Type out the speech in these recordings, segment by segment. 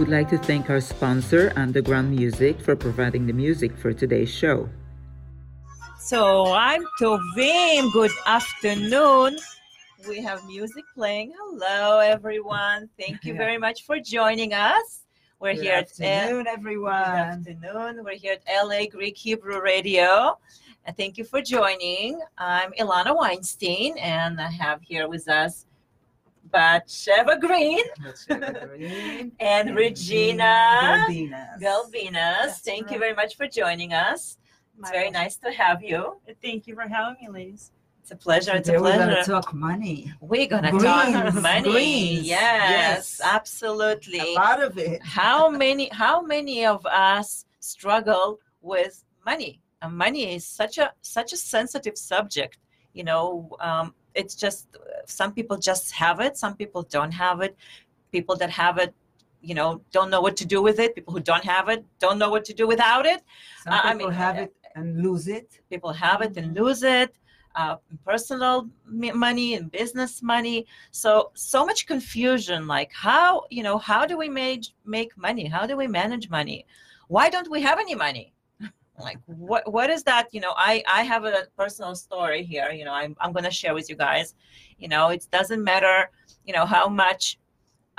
We'd like to thank our sponsor, Underground Music, for providing the music for today's show. So I'm Tovim. Good afternoon. We have music playing. Hello, everyone. Thank you very much for joining us. We're Good here afternoon, at everyone. Good afternoon. We're here at LA Greek Hebrew Radio. And thank you for joining. I'm Ilana Weinstein, and I have here with us Batsheva Green and Regina Gulbinas. Thank you very much for joining us. It's very nice to have you. Thank you for having me, ladies. It's a pleasure. It's a Today we're gonna talk money. We're gonna Greens, talk money. greens, Yes, yes. absolutely. A lot of it. how many how many of us struggle with money and money is such a such a sensitive subject you know um, it's just some people just have it some people don't have it. People that have it you know don't know what to do with it. People who don't have it don't know what to do without it. Some I- I people mean, have uh, it and lose it. people have it and lose it uh, personal m- money and business money. So so much confusion like how you know how do we make make money? How do we manage money? Why don't we have any money like what what is that you know i i have a personal story here you know i'm, I'm going to share with you guys. You know it doesn't matter you know how much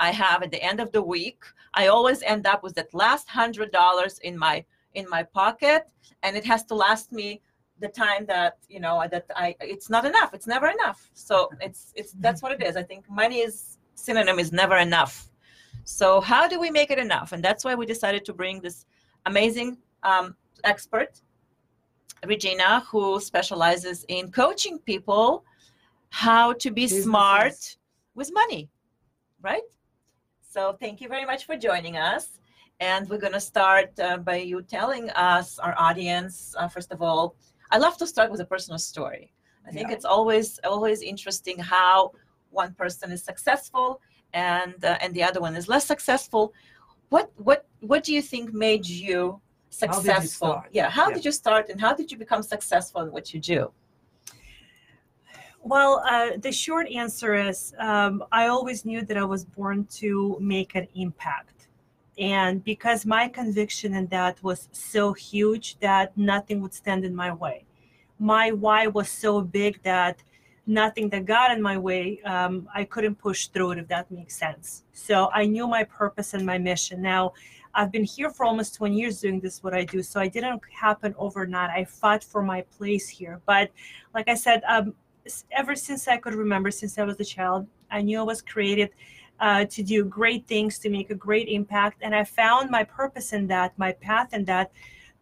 i have at the end of the week i always end up with that last hundred dollars in my in my pocket and it has to last me the time that you know that i it's not enough it's never enough. So it's it's that's what it is. I think money is synonym is never enough. So how do we make it enough? And that's why we decided to bring this amazing um, expert regina who specializes in coaching people how to be Businesses. smart with money right so thank you very much for joining us and we're going to start uh, by you telling us our audience uh, first of all i love to start with a personal story i think Yeah. it's always always interesting how one person is successful and uh, and the other one is less successful what what what do you think made you you successful start? yeah how Yeah. did you start and how did you become successful in what you do Well, uh, the short answer is um, I always knew that I was born to make an impact. And because my conviction in that was so huge that nothing would stand in my way. My why was so big that nothing that got in my way, um, I couldn't push through it, if that makes sense. So I knew my purpose and my mission. Now, I've been here for almost 20 years doing this, what I do. So I didn't happen overnight. I fought for my place here. But like I said, um, ever since I could remember, since I was a child, I knew I was created uh, to do great things, to make a great impact. And I found my purpose in that, my path in that,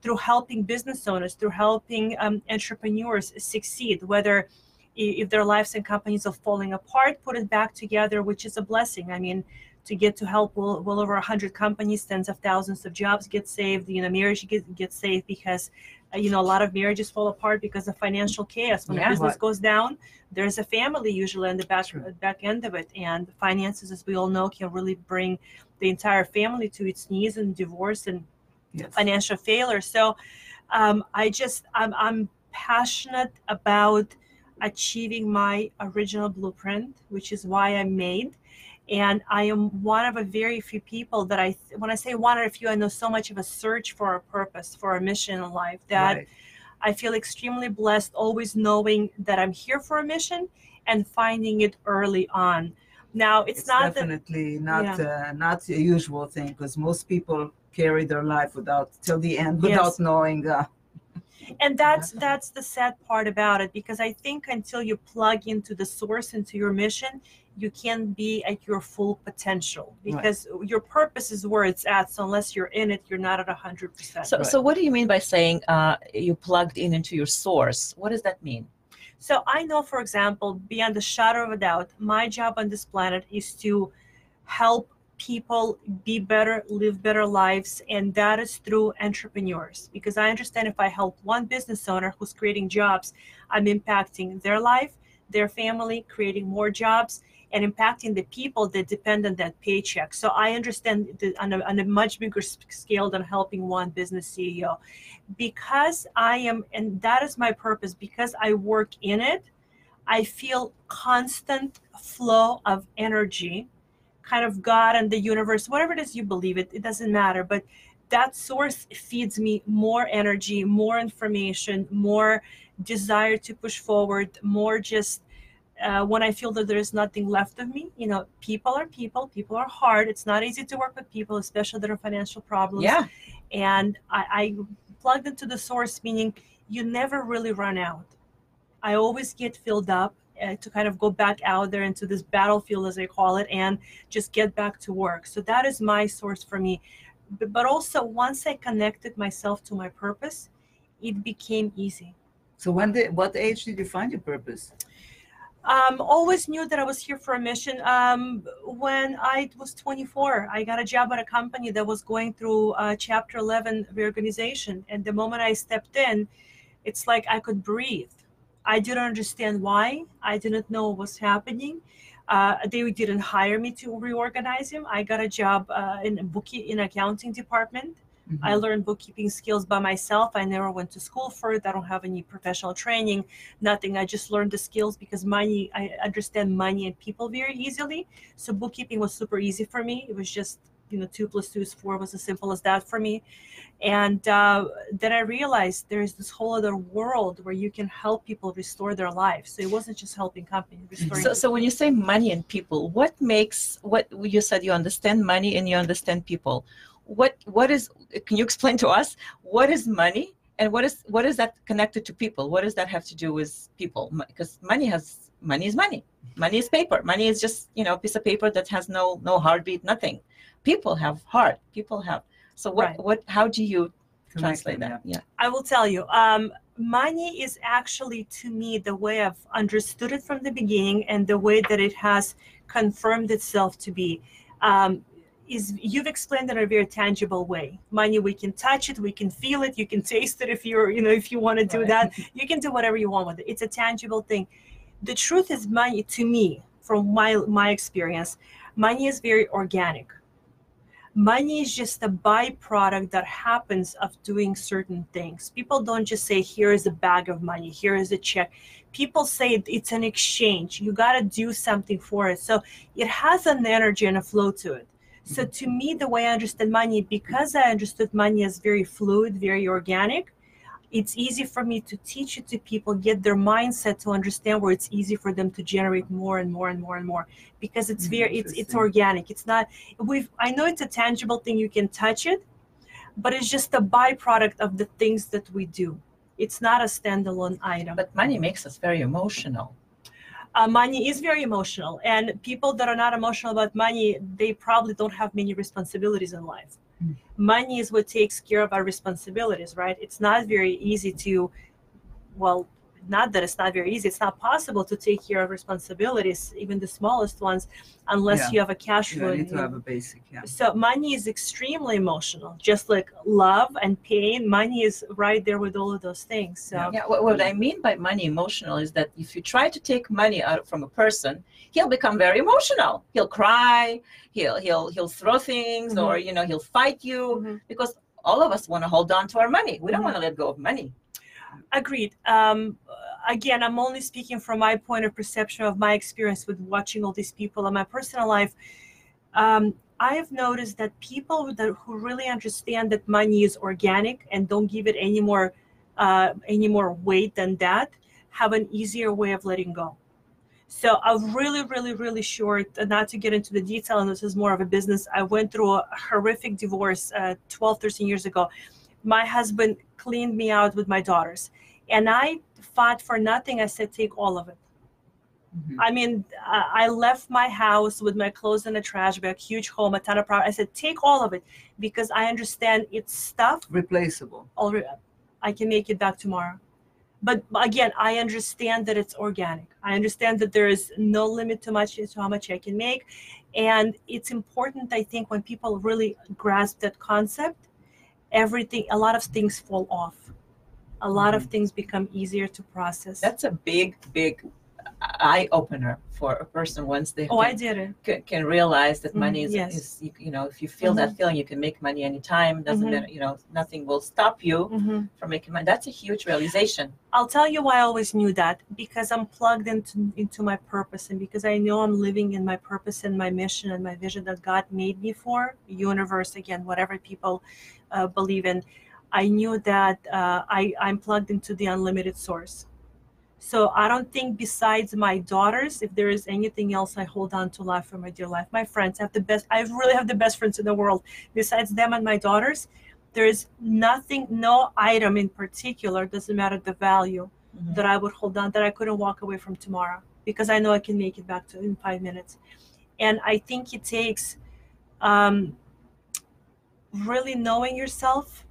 through helping business owners, through helping um, entrepreneurs succeed, whether if their lives and companies are falling apart, put it back together, which is a blessing. I mean, to get to help well, well over 100 companies, tens of thousands of jobs get saved, you know, marriage get, get saved because uh, you know a lot of marriages fall apart because of financial chaos when Yeah. business goes down there's a family usually on the back, True. back end of it and finances as we all know can really bring the entire family to its knees and divorce and Yes. financial failure so um, i just I'm, I'm passionate about achieving my original blueprint which is why i'm made and i am one of a very few people that i when i say one of a few i know so much of a search for a purpose for a mission in life that Right. I feel extremely blessed always knowing that I'm here for a mission and finding it early on. Now, it's, It's, not definitely not uh, not a usual thing because most people carry their life without till the end without Yes. knowing. Uh, and that's that's the sad part about it because I think until you plug into the source into your mission, you can't be at your full potential because your purpose is where it's at. So unless you're in it, you're not at hundred percent. so Right. so what do you mean by saying uh, you plugged in into your source what does that mean So I know, for example, beyond the shadow of a doubt, my job on this planet is to help people be better, live better lives, and that is through entrepreneurs. Because I understand if I help one business owner who's creating jobs, I'm impacting their life, their family, creating more jobs, and impacting the people that depend on that paycheck. So I understand that on a, on a much bigger scale than helping one business CEO. Because I am, and that is my purpose, because I work in it, I feel constant flow of energy, kind of God and the universe, whatever it is you believe it, it doesn't matter. But that source feeds me more energy, more information, more desire to push forward, more just uh, when I feel that there is nothing left of me, you know, people are people, people are hard. It's not easy to work with people, especially that are financial problems. Yeah. And I, I plugged into the source, meaning you never really run out. I always get filled up uh, to kind of go back out there into this battlefield, as I call it, and just get back to work. So that is my source for me. But, but also, once I connected myself to my purpose, it became easy. So when did what age did you find your purpose? Um, always knew that I was here for a mission. Um, when I was 24, I got a job at a company that was going through uh, Chapter 11 reorganization. And the moment I stepped in, it's like I could breathe. I didn't understand why. I didn't know what was happening. Uh, they didn't hire me to reorganize him. I got a job uh, in a bookie in accounting department Mm-hmm. I learned bookkeeping skills by myself. I never went to school for it. I don't have any professional training, nothing. I just learned the skills because money, I understand money and people very easily. So bookkeeping was super easy for me. It was just, you know, two plus two is four was as simple as that for me. And uh, then I realized there's this whole other world where you can help people restore their lives. So it wasn't just helping companies. Restoring so, so when you say money and people, what makes what you said you understand money and you understand people? What what is can you explain to us what is money and what is what is that connected to people? What does that have to do with people? Because money has money is money. Money is paper. Money is just you know a piece of paper that has no no heartbeat nothing. People have heart. People have so what right. what how do you translate that? yeah. I will tell you um money is actually to me the way i've understood it from the beginning and the way that it has confirmed itself to be. Um, is you've explained it in a very tangible way. Money, we can touch it, we can feel it, you can taste it if you're, you know, if you want to do right. that. You can do whatever you want with it. It's a tangible thing. The truth is money to me, from my my experience, money is very organic. Money is just a byproduct that happens of doing certain things. People don't just say, here is a bag of money, here is a check. People say it's an exchange. You got to do something for it. So it has an energy and a flow to it so to me, the way I understood money, because I understood money as very fluid, very organic, it's easy for me to teach it to people, get their mindset to understand where it's easy for them to generate more and more and more and more because it's hmm, very it's it's organic. It's not we've I know it's a tangible thing you can touch it, but it's just a byproduct of the things that we do. It's not a standalone item. But money makes us very emotional uh, money is very emotional and people that are not emotional about money they probably don't have many responsibilities in life mm. money is what takes care of our responsibilities right it's not very easy to well not that it's not very easy it's not possible to take care of responsibilities even the smallest ones unless yeah. you have a cash flow yeah, you need to have a basic yeah so money is extremely emotional just like love and pain money is right there with all of those things so yeah what, what i mean by money emotional is that if you try to take money out from a person he'll become very emotional he'll cry he'll he'll he'll throw things mm-hmm. or you know he'll fight you mm-hmm. because all of us want to hold on to our money we don't mm-hmm. want to let go of money Agreed. Um, again, I'm only speaking from my point of perception of my experience with watching all these people in my personal life. Um, I have noticed that people that who really understand that money is organic and don't give it any more uh, any more weight than that have an easier way of letting go. So I'm really, really, really short, not to get into the detail, and this is more of a business. I went through a horrific divorce uh, 12, 13 years ago my husband cleaned me out with my daughters and i fought for nothing i said take all of it mm-hmm. i mean i left my house with my clothes in a trash bag huge home a ton of property i said take all of it because i understand it's stuff replaceable i can make it back tomorrow but again, I understand that it's organic. I understand that there is no limit to much to how much I can make, and it's important. I think when people really grasp that concept, everything, a lot of things fall off. A lot of mm-hmm. things become easier to process. That's a big, big eye opener for a person once they oh, I can, did it. can, can realize that Mhm, money is, yes. is you, you know, if you feel that feeling, you can make money anytime. Doesn't Mhm. matter, you know, nothing will stop you Mhm. from making money. That's a huge realization. I'll tell you why I always knew that because I'm plugged into into my purpose and because I know I'm living in my purpose and my mission and my vision that God made me for, universe again, whatever people uh, believe in. I knew that uh, I I'm plugged into the unlimited source. So I don't think besides my daughters, if there is anything else I hold on to life for my dear life, my friends I have the best. I really have the best friends in the world. Besides them and my daughters, there is nothing, no item in particular, doesn't matter the value, Mhm. that I would hold on that I couldn't walk away from tomorrow because I know I can make it back to in five minutes. And I think it takes um, really knowing yourself.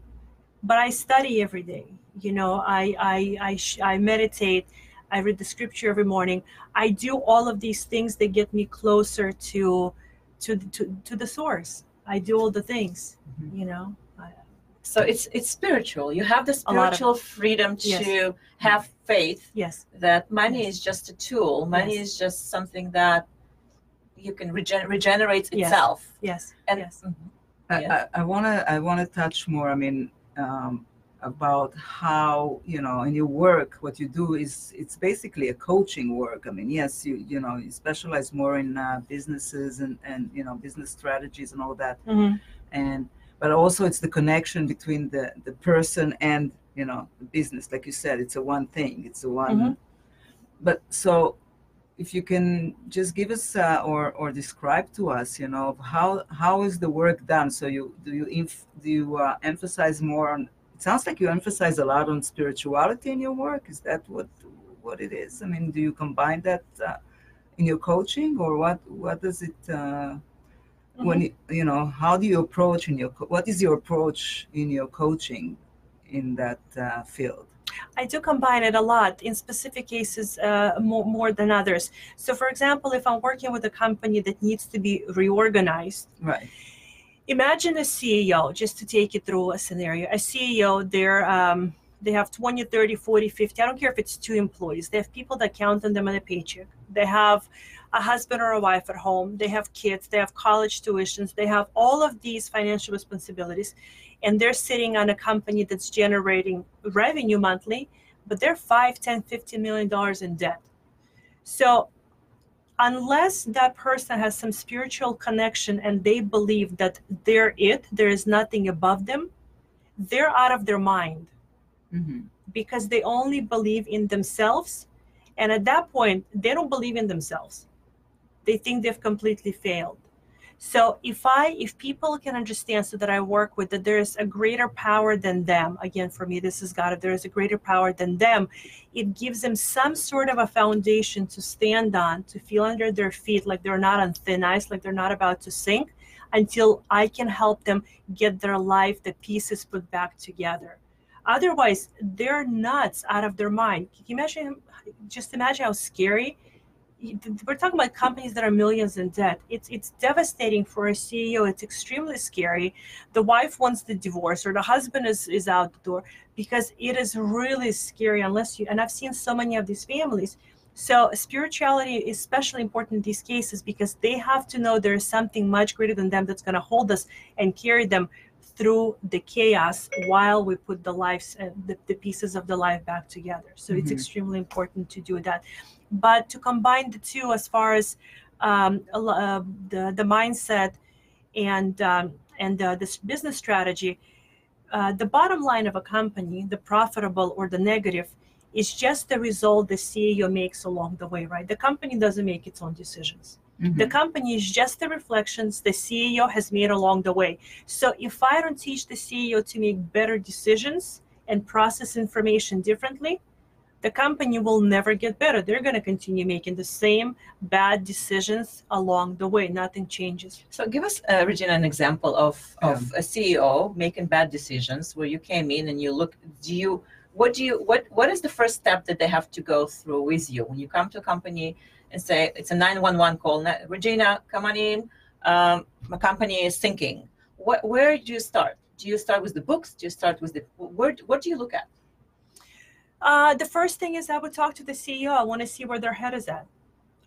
But I study every day. You know, I I I, sh- I meditate. I read the scripture every morning. I do all of these things that get me closer to to to, to the source. I do all the things. Mhm. You know. So it's it's spiritual. You have the A lot of- spiritual freedom to Yes. have faith yes. that money Yes. is just a tool. Money Yes. is just something that you can regen- regenerate itself. Yes. And yes. Mhm. I, I, I wanna I wanna touch more. I mean, um, about how you know in your work, what you do is it's basically a coaching work. I mean, yes, you you know you specialize more in uh, businesses and and you know business strategies and all that, Mhm. and but also it's the connection between the the person and you know the business. Like you said, it's a one thing. It's a one. Mhm. But so if you can just give us uh, or or describe to us, you know, how how is the work done? So you do you inf- do you uh, emphasize more on? It sounds like you emphasize a lot on spirituality in your work. Is that what what it is? I mean, do you combine that uh, in your coaching, or what what does it? Uh, when you, you know, how do you approach in your what is your approach in your coaching in that uh, field? I do combine it a lot in specific cases uh, more, more than others. So, for example, if I'm working with a company that needs to be reorganized, Right. Imagine a CEO, just to take you through a scenario. A CEO, they're, um, they have 20, 30, 40, 50. I don't care if it's two employees. They have people that count on them on a paycheck. They have a husband or a wife at home. They have kids. They have college tuitions. They have all of these financial responsibilities. And they're sitting on a company that's generating revenue monthly, but they're 5, 10, 15 million dollars in debt. So unless that person has some spiritual connection and they believe that they're it, there is nothing above them, they're out of their mind hmm because they only believe in themselves. And at that point, they don't believe in themselves. They think they've completely failed. So if I if people can understand so that I work with that there is a greater power than them, again for me this is God, if there is a greater power than them, it gives them some sort of a foundation to stand on, to feel under their feet like they're not on thin ice, like they're not about to sink, until I can help them get their life, the pieces put back together. Otherwise, they're nuts out of their mind. Can you imagine? Just imagine how scary. We're talking about companies that are millions in debt. It's it's devastating for a CEO. It's extremely scary. The wife wants the divorce, or the husband is is out the door because it is really scary. Unless you and I've seen so many of these families. So spirituality is especially important in these cases because they have to know there is something much greater than them that's going to hold us and carry them through the chaos while we put the lives and the, the pieces of the life back together so it's Mhm. extremely important to do that but to combine the two as far as um, uh, the, the mindset and um, and uh, this business strategy uh, the bottom line of a company the profitable or the negative is just the result the ceo makes along the way right? The company doesn't make its own decisions. The company is just the reflections the CEO has made along the way. So if I don't teach the CEO to make better decisions and process information differently, the company will never get better. They're going to continue making the same bad decisions along the way. Nothing changes. So give us, uh, Regina, an example of, of a CEO making bad decisions where you came in and you look, do you what do you what what is the first step that they have to go through with you when you come to a company and say it's a 911 call regina come on in um, my company is sinking what where do you start do you start with the books do you start with the where what do you look at Uh, the first thing is I would talk to the CEO. I want to see where their head is at.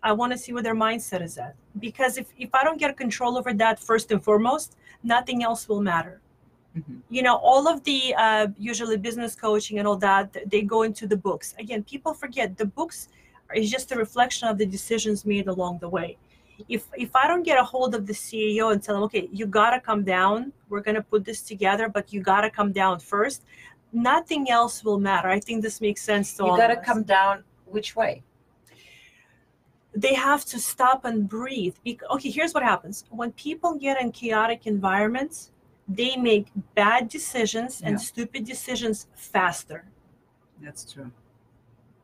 I want to see where their mindset is at. Because if, if I don't get control over that first and foremost, nothing else will matter. Mhm. You know, all of the uh, usually business coaching and all that, they go into the books. Again, people forget the books is just a reflection of the decisions made along the way. If if I don't get a hold of the CEO and tell them, okay, you gotta come down, we're gonna put this together, but you gotta come down first, nothing else will matter. I think this makes sense to all you got to come down which way they have to stop and breathe. Okay, here's what happens when people get in chaotic environments, they make bad decisions and stupid decisions faster That's true.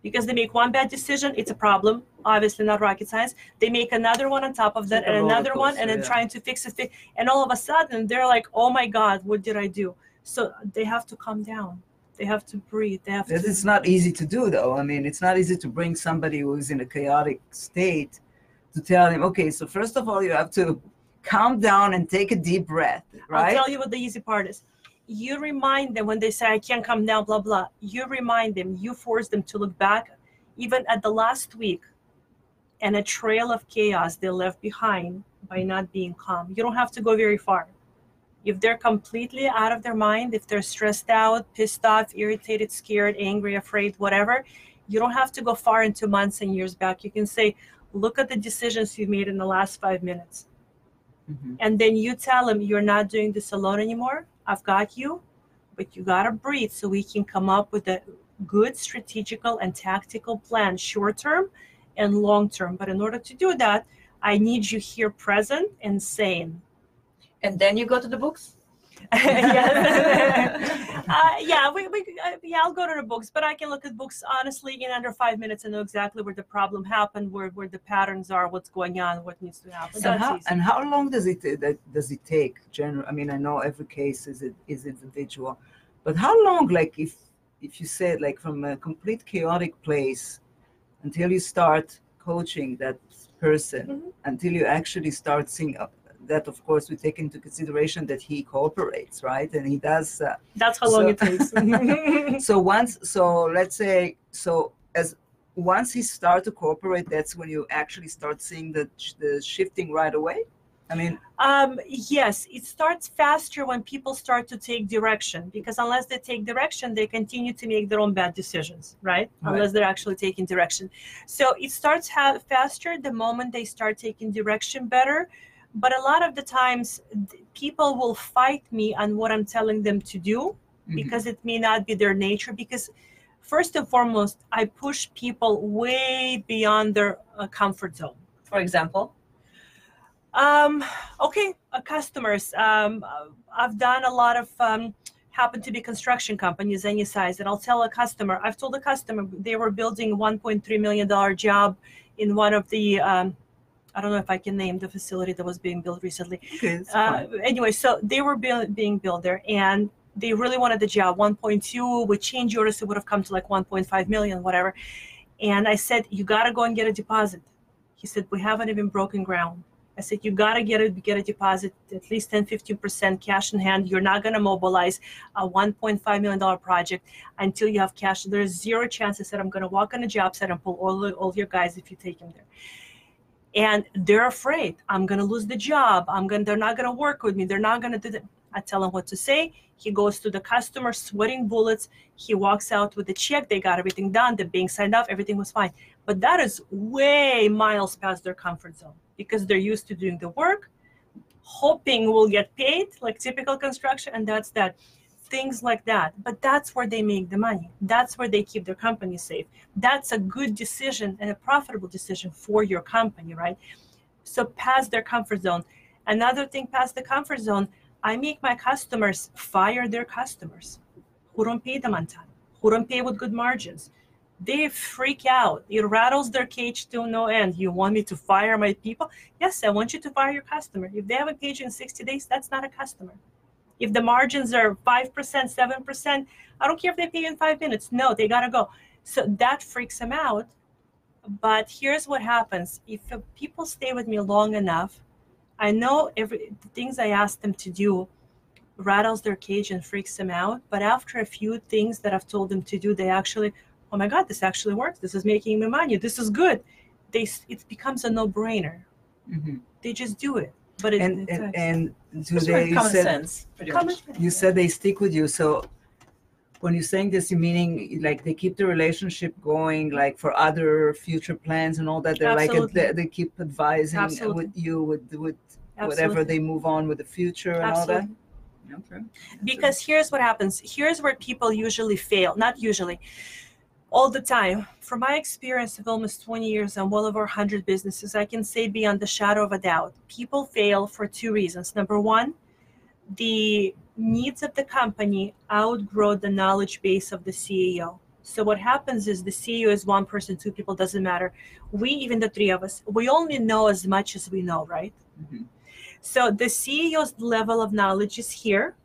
because they make one bad decision, it's a problem. Obviously, not rocket science. They make another one on top of that, like and another one, and then yeah. trying to fix it. And all of a sudden, they're like, "Oh my God, what did I do?" So they have to calm down. They have to breathe. They have to. It's not easy to do, though. I mean, it's not easy to bring somebody who's in a chaotic state to tell him, okay, so first of all, you have to calm down and take a deep breath, right? I'll tell you what the easy part is. You remind them when they say, I can't come down, blah, blah. You remind them, you force them to look back, even at the last week, and a trail of chaos they left behind by not being calm. You don't have to go very far. If they're completely out of their mind, if they're stressed out, pissed off, irritated, scared, angry, afraid, whatever, you don't have to go far into months and years back. You can say, Look at the decisions you've made in the last five minutes Mhm. and then you tell them, you're not doing this alone anymore i've got you but you got to breathe so we can come up with a good strategical and tactical plan short term and long term but in order to do that i need you here present and sane and then you go to the books yeah, uh, yeah, we, we, uh, yeah, I'll go to the books, but I can look at books honestly in under five minutes and know exactly where the problem happened, where, where the patterns are, what's going on, what needs to happen. And how, and how long does it that does it take? General, I mean, I know every case is it is individual, but how long? Like if if you said like from a complete chaotic place until you start coaching that person, Mhm. until you actually start seeing uh, that. Of course, we take into consideration that he cooperates, right? And he does. Uh, That's how long So- it takes. so once so let's say so as once he start to cooperate that's when you actually start seeing the the shifting right away i mean Um, yes, it starts faster when people start to take direction because unless they take direction, they continue to make their own bad decisions, right? Right. Unless they're actually taking direction. So it starts ha- faster the moment they start taking direction better. But a lot of the times, people will fight me on what I'm telling them to do mhm. because it may not be their nature. Because first and foremost, I push people way beyond their uh, comfort zone. for example Um, okay, uh, customers. Um, uh, I've done a lot of um, happen to be construction companies any size, and I'll tell a customer. I've told a customer they were building 1.3 million dollar job in one of the. Um, I don't know if I can name the facility that was being built recently. okay, Uh, anyway, so they were build, being built there, and they really wanted the job. 1.2 with change orders, it would have come to like 1.5 million, whatever. And I said, you got to go and get a deposit. He said, we haven't even broken ground. I said, you got to get a get a deposit, at least 10, 15% cash in hand. You're not going to mobilize a 1.5 million dollar project until you have cash. There's zero chance. I said, I'm going to walk on a job site and pull all all your guys if you take them there and they're afraid. I'm going to lose the job. I'm going they're not going to work with me. They're not going to do i tell him what to say. He goes to the customer sweating bullets. He walks out with the check. They got everything done. The bank signed off everything was fine. But that is way miles past their comfort zone because they're used to doing the work hoping we'll get paid like typical construction. And that's that things like that. But that's where they make the money. That's where they keep their company safe. That's a good decision and a profitable decision for your company right? So past their comfort zone. Another thing past the comfort zone. I make my customers fire their customers. Who don't pay them on time? Who don't pay with good margins? They freak out. It rattles their cage to no end. You want me to fire my people? Yes i want you to fire your customer. If they haven't paid you in 60 days that's not a customer If the margins are 5%, 7%, I don't care if they pay in five minutes. No, they got to go. So that freaks them out. But here's what happens if people stay with me long enough, I know every the things I ask them to do rattles their cage and freaks them out. But after a few things that I've told them to do, they actually, oh my God, this actually works. This is making me money. This is good. They it becomes a no brainer. hmm They just do it. But it, And, and, and they, you common said, sense. Pretty Common much. you said they stick with you. So when you're saying this, you meaning like they keep the relationship going, like for other future plans and all that. They're like they, they keep advising Absolutely. with you with with whatever they move on with the future and Absolutely. all that. Okay. because here's what happens here's where people usually fail not usually all the time from my experience of almost 20 years and well over 100 businesses i can say beyond the shadow of a doubt people fail for two reasons number one the needs of the company outgrow the knowledge base of the ceo so what happens is the ceo is one person two people doesn't matter we even the three of us we only know as much as we know right Mhm. so the CEO's level of knowledge is here.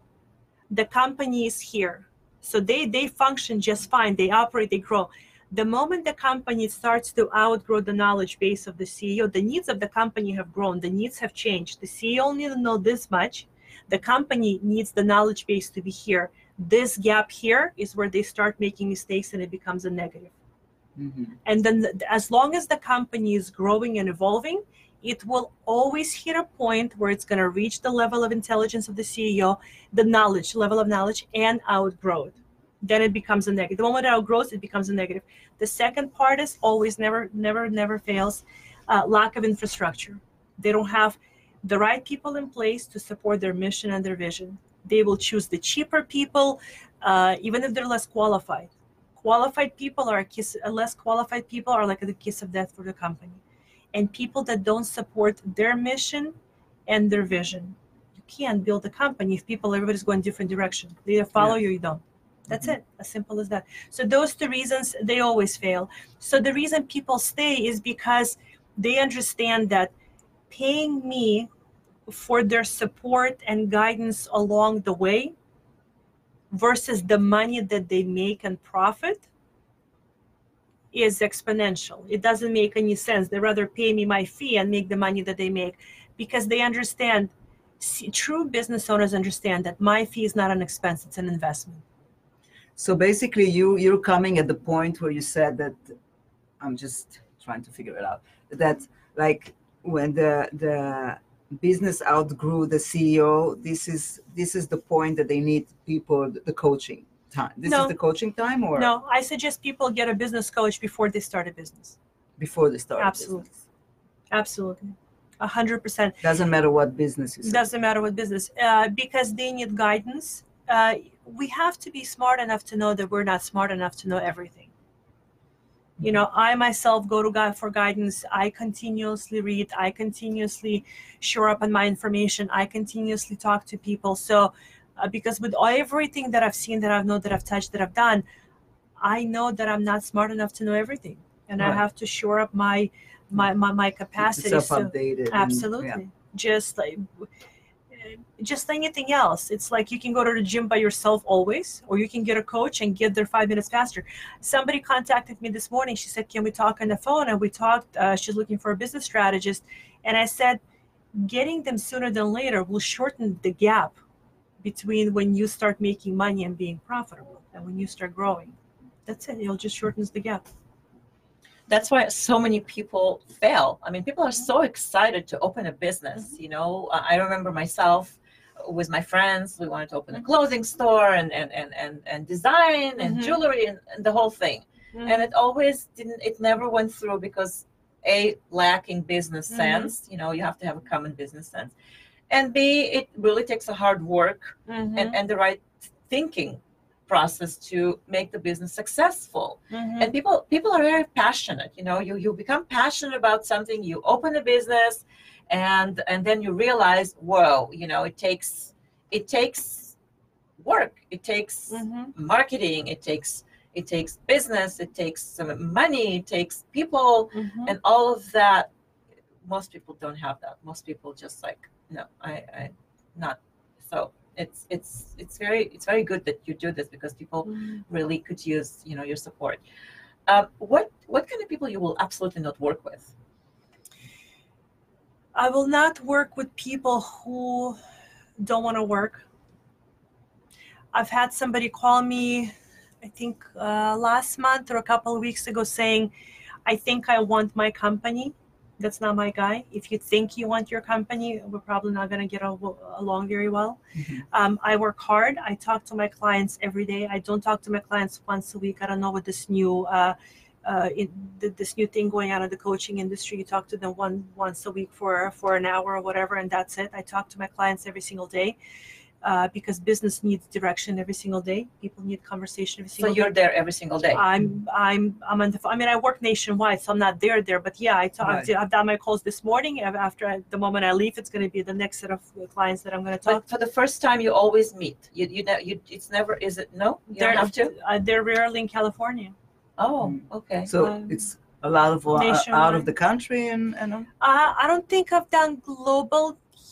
The company is here. So they they function just fine. They operate, they grow. The moment the company starts to outgrow the knowledge base of the CEO, the needs of the company have grown. The needs have changed. The CEO only know this much. The company needs the knowledge base to be here. This gap here is where they start making mistakes and it becomes a negative. Mhm. And then, as long as the company is growing and evolving, it will always hit a point where it's going to reach the level of intelligence of the CEO, the knowledge, level of knowledge, and outgrow it. Then it becomes a negative. The moment it outgrows, it becomes a negative. The second part is always, never, never, never fails uh, lack of infrastructure. They don't have the right people in place to support their mission and their vision. They will choose the cheaper people, uh, even if they're less qualified qualified people are a kiss less qualified people are like the kiss of death for the company and people that don't support their mission and their vision. You can't build a company if people everybody's going different direction. They either follow you or you don't. That's mm-hmm. it. As simple as that. So those two reasons they always fail. So the reason people stay is because they understand that paying me for their support and guidance along the way versus the money that they make and profit is exponential. It doesn't make any sense. They rather pay me my fee and make the money that they make because they understand. See, true business owners understand that my fee is not an expense; it's an investment. So basically, you you're coming at the point where you said that I'm just trying to figure it out. That like when the the business outgrew the CEO, this is this is the point that they need people the coaching time. This No. is the coaching time, or No, I suggest people get a business coach before they start a business. before they start. a Absolutely. business? Absolutely, a hundred percent. Doesn't matter what business you doesn't matter what business uh, because they need guidance uh, we have to be smart enough to know that we're not smart enough to know everything you know i myself go to god for guidance i continuously read i continuously shore up on my information i continuously talk to people so uh, because with everything that i've seen that i've known that i've touched that i've done i know that i'm not smart enough to know everything. And i have to shore up my my my, my capacity so updated. and- absolutely. yeah. just like just anything else. It's like you can go to the gym by yourself always or you can get a coach and get there five minutes faster. Somebody contacted me this morning. She said can we talk on the phone? And we talked uh, she's looking for a business strategist. And i said getting them sooner than later will shorten the gap between when you start making money and being profitable and when you start growing that's it It'll just shortens the gap that's why so many people fail. I mean, people are so excited to open a business. You know, I remember myself with my friends. We wanted to open a clothing store and and and and, and design and Mhm. jewelry and, and the whole thing. And it always didn't. It never went through because a lacking business Mhm. sense. You know, you have to have a common business sense, and b it really takes a hard work Mhm. and, and the right thinking process to make the business successful Mhm. and people people are very passionate you know you you become passionate about something you open a business and and then you realize whoa you know it takes it takes work it takes Mhm. marketing it takes it takes business it takes some money it takes people Mhm. and all of that most people don't have that most people just like no i i not so it's it's it's very it's very good that you do this because people really could use you know your support. Uh, what what kind of people you will absolutely not work with? I will not work with people who don't want to work. I've had somebody call me, I think uh, last month or a couple of weeks ago, saying, I think I want my company. That's not my guy. If you think you want your company, we're probably not going to get along very well. Mhm. Um, I work hard. I talk to my clients every day. I don't talk to my clients once a week. I don't know what this new uh, uh, this new thing going on in the coaching industry. You talk to them one once a week for for an hour or whatever, and that's it. I talk to my clients every single day uh, because business needs direction every single day. People need conversation every single. So you're day. there every single day. I'm I'm I'm on the. I mean, I work nationwide, so I'm not there there. But yeah, I talk, Right. I've done my calls this morning. After I, the moment I leave, it's going to be the next set of clients that I'm going to talk. but for the first time, you always meet. You you know you it's never is it no you They're don't have to. Uh, they're rarely in California. Oh Mm. okay. So Um, it's a lot of uh, out of the country and and? Uh, I don't think I've done global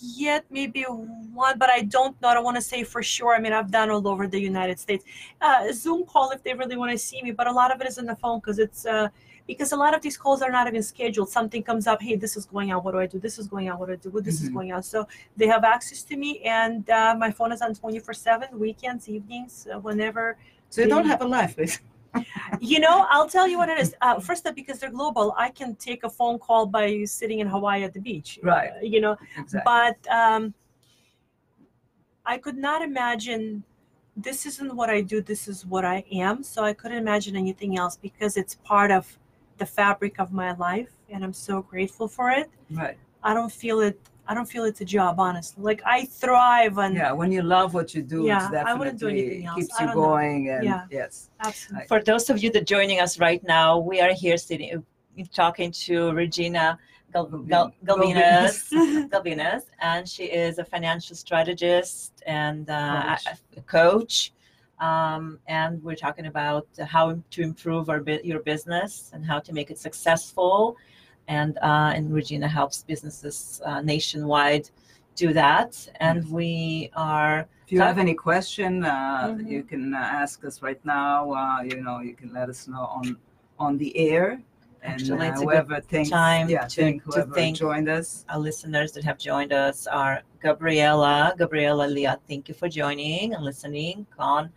yet. Maybe one, but I don't know. I don't want to say for sure. I mean, I've done all over the United States. Uh, Zoom call if they really want to see me, but a lot of it is on the phone because it's uh, because a lot of these calls are not even scheduled. Something comes up. Hey, this is going on. What do I do? This is going on. What do I do? What this is Mhm. going on. So they have access to me, and uh, my phone is on twenty four seven, weekends, evenings, uh, whenever So you don't have a life, basically. You know, I'll tell you what it is. Uh, first up, because they're global, I can take a phone call by sitting in Hawaii at the beach. Right. Uh, you know, Exactly. but um, I could not imagine. This isn't what I do. This is what I am. So I couldn't imagine anything else because it's part of the fabric of my life, and I'm so grateful for it. right. I don't feel it. I don't feel it's a job, honestly. Like I thrive on. Yeah, when you love what you do, Yeah, it's I wouldn't do anything else. keeps I you don't know. going. And Yeah. yes, Absolutely. For those of you that joining us right now, we are here sitting uh, talking to Regina Gal- Gal- Gulbinas. Gulbinas, and she is a financial strategist and uh, Coach. a, a coach. Um, and we're talking about how to improve our bu- your business and how to make it successful. And uh, and Regina helps businesses uh, nationwide do that. And we are If you have any question, uh, Mhm. you can uh, ask us right now. Uh, you know, you can let us know on on the air. And Actually, uh, it's a good whoever thinks, time yeah, to- think to whoever joined us. our listeners that have joined us are Gabriela, Gabriela Leah. Thank you for joining and listening. Con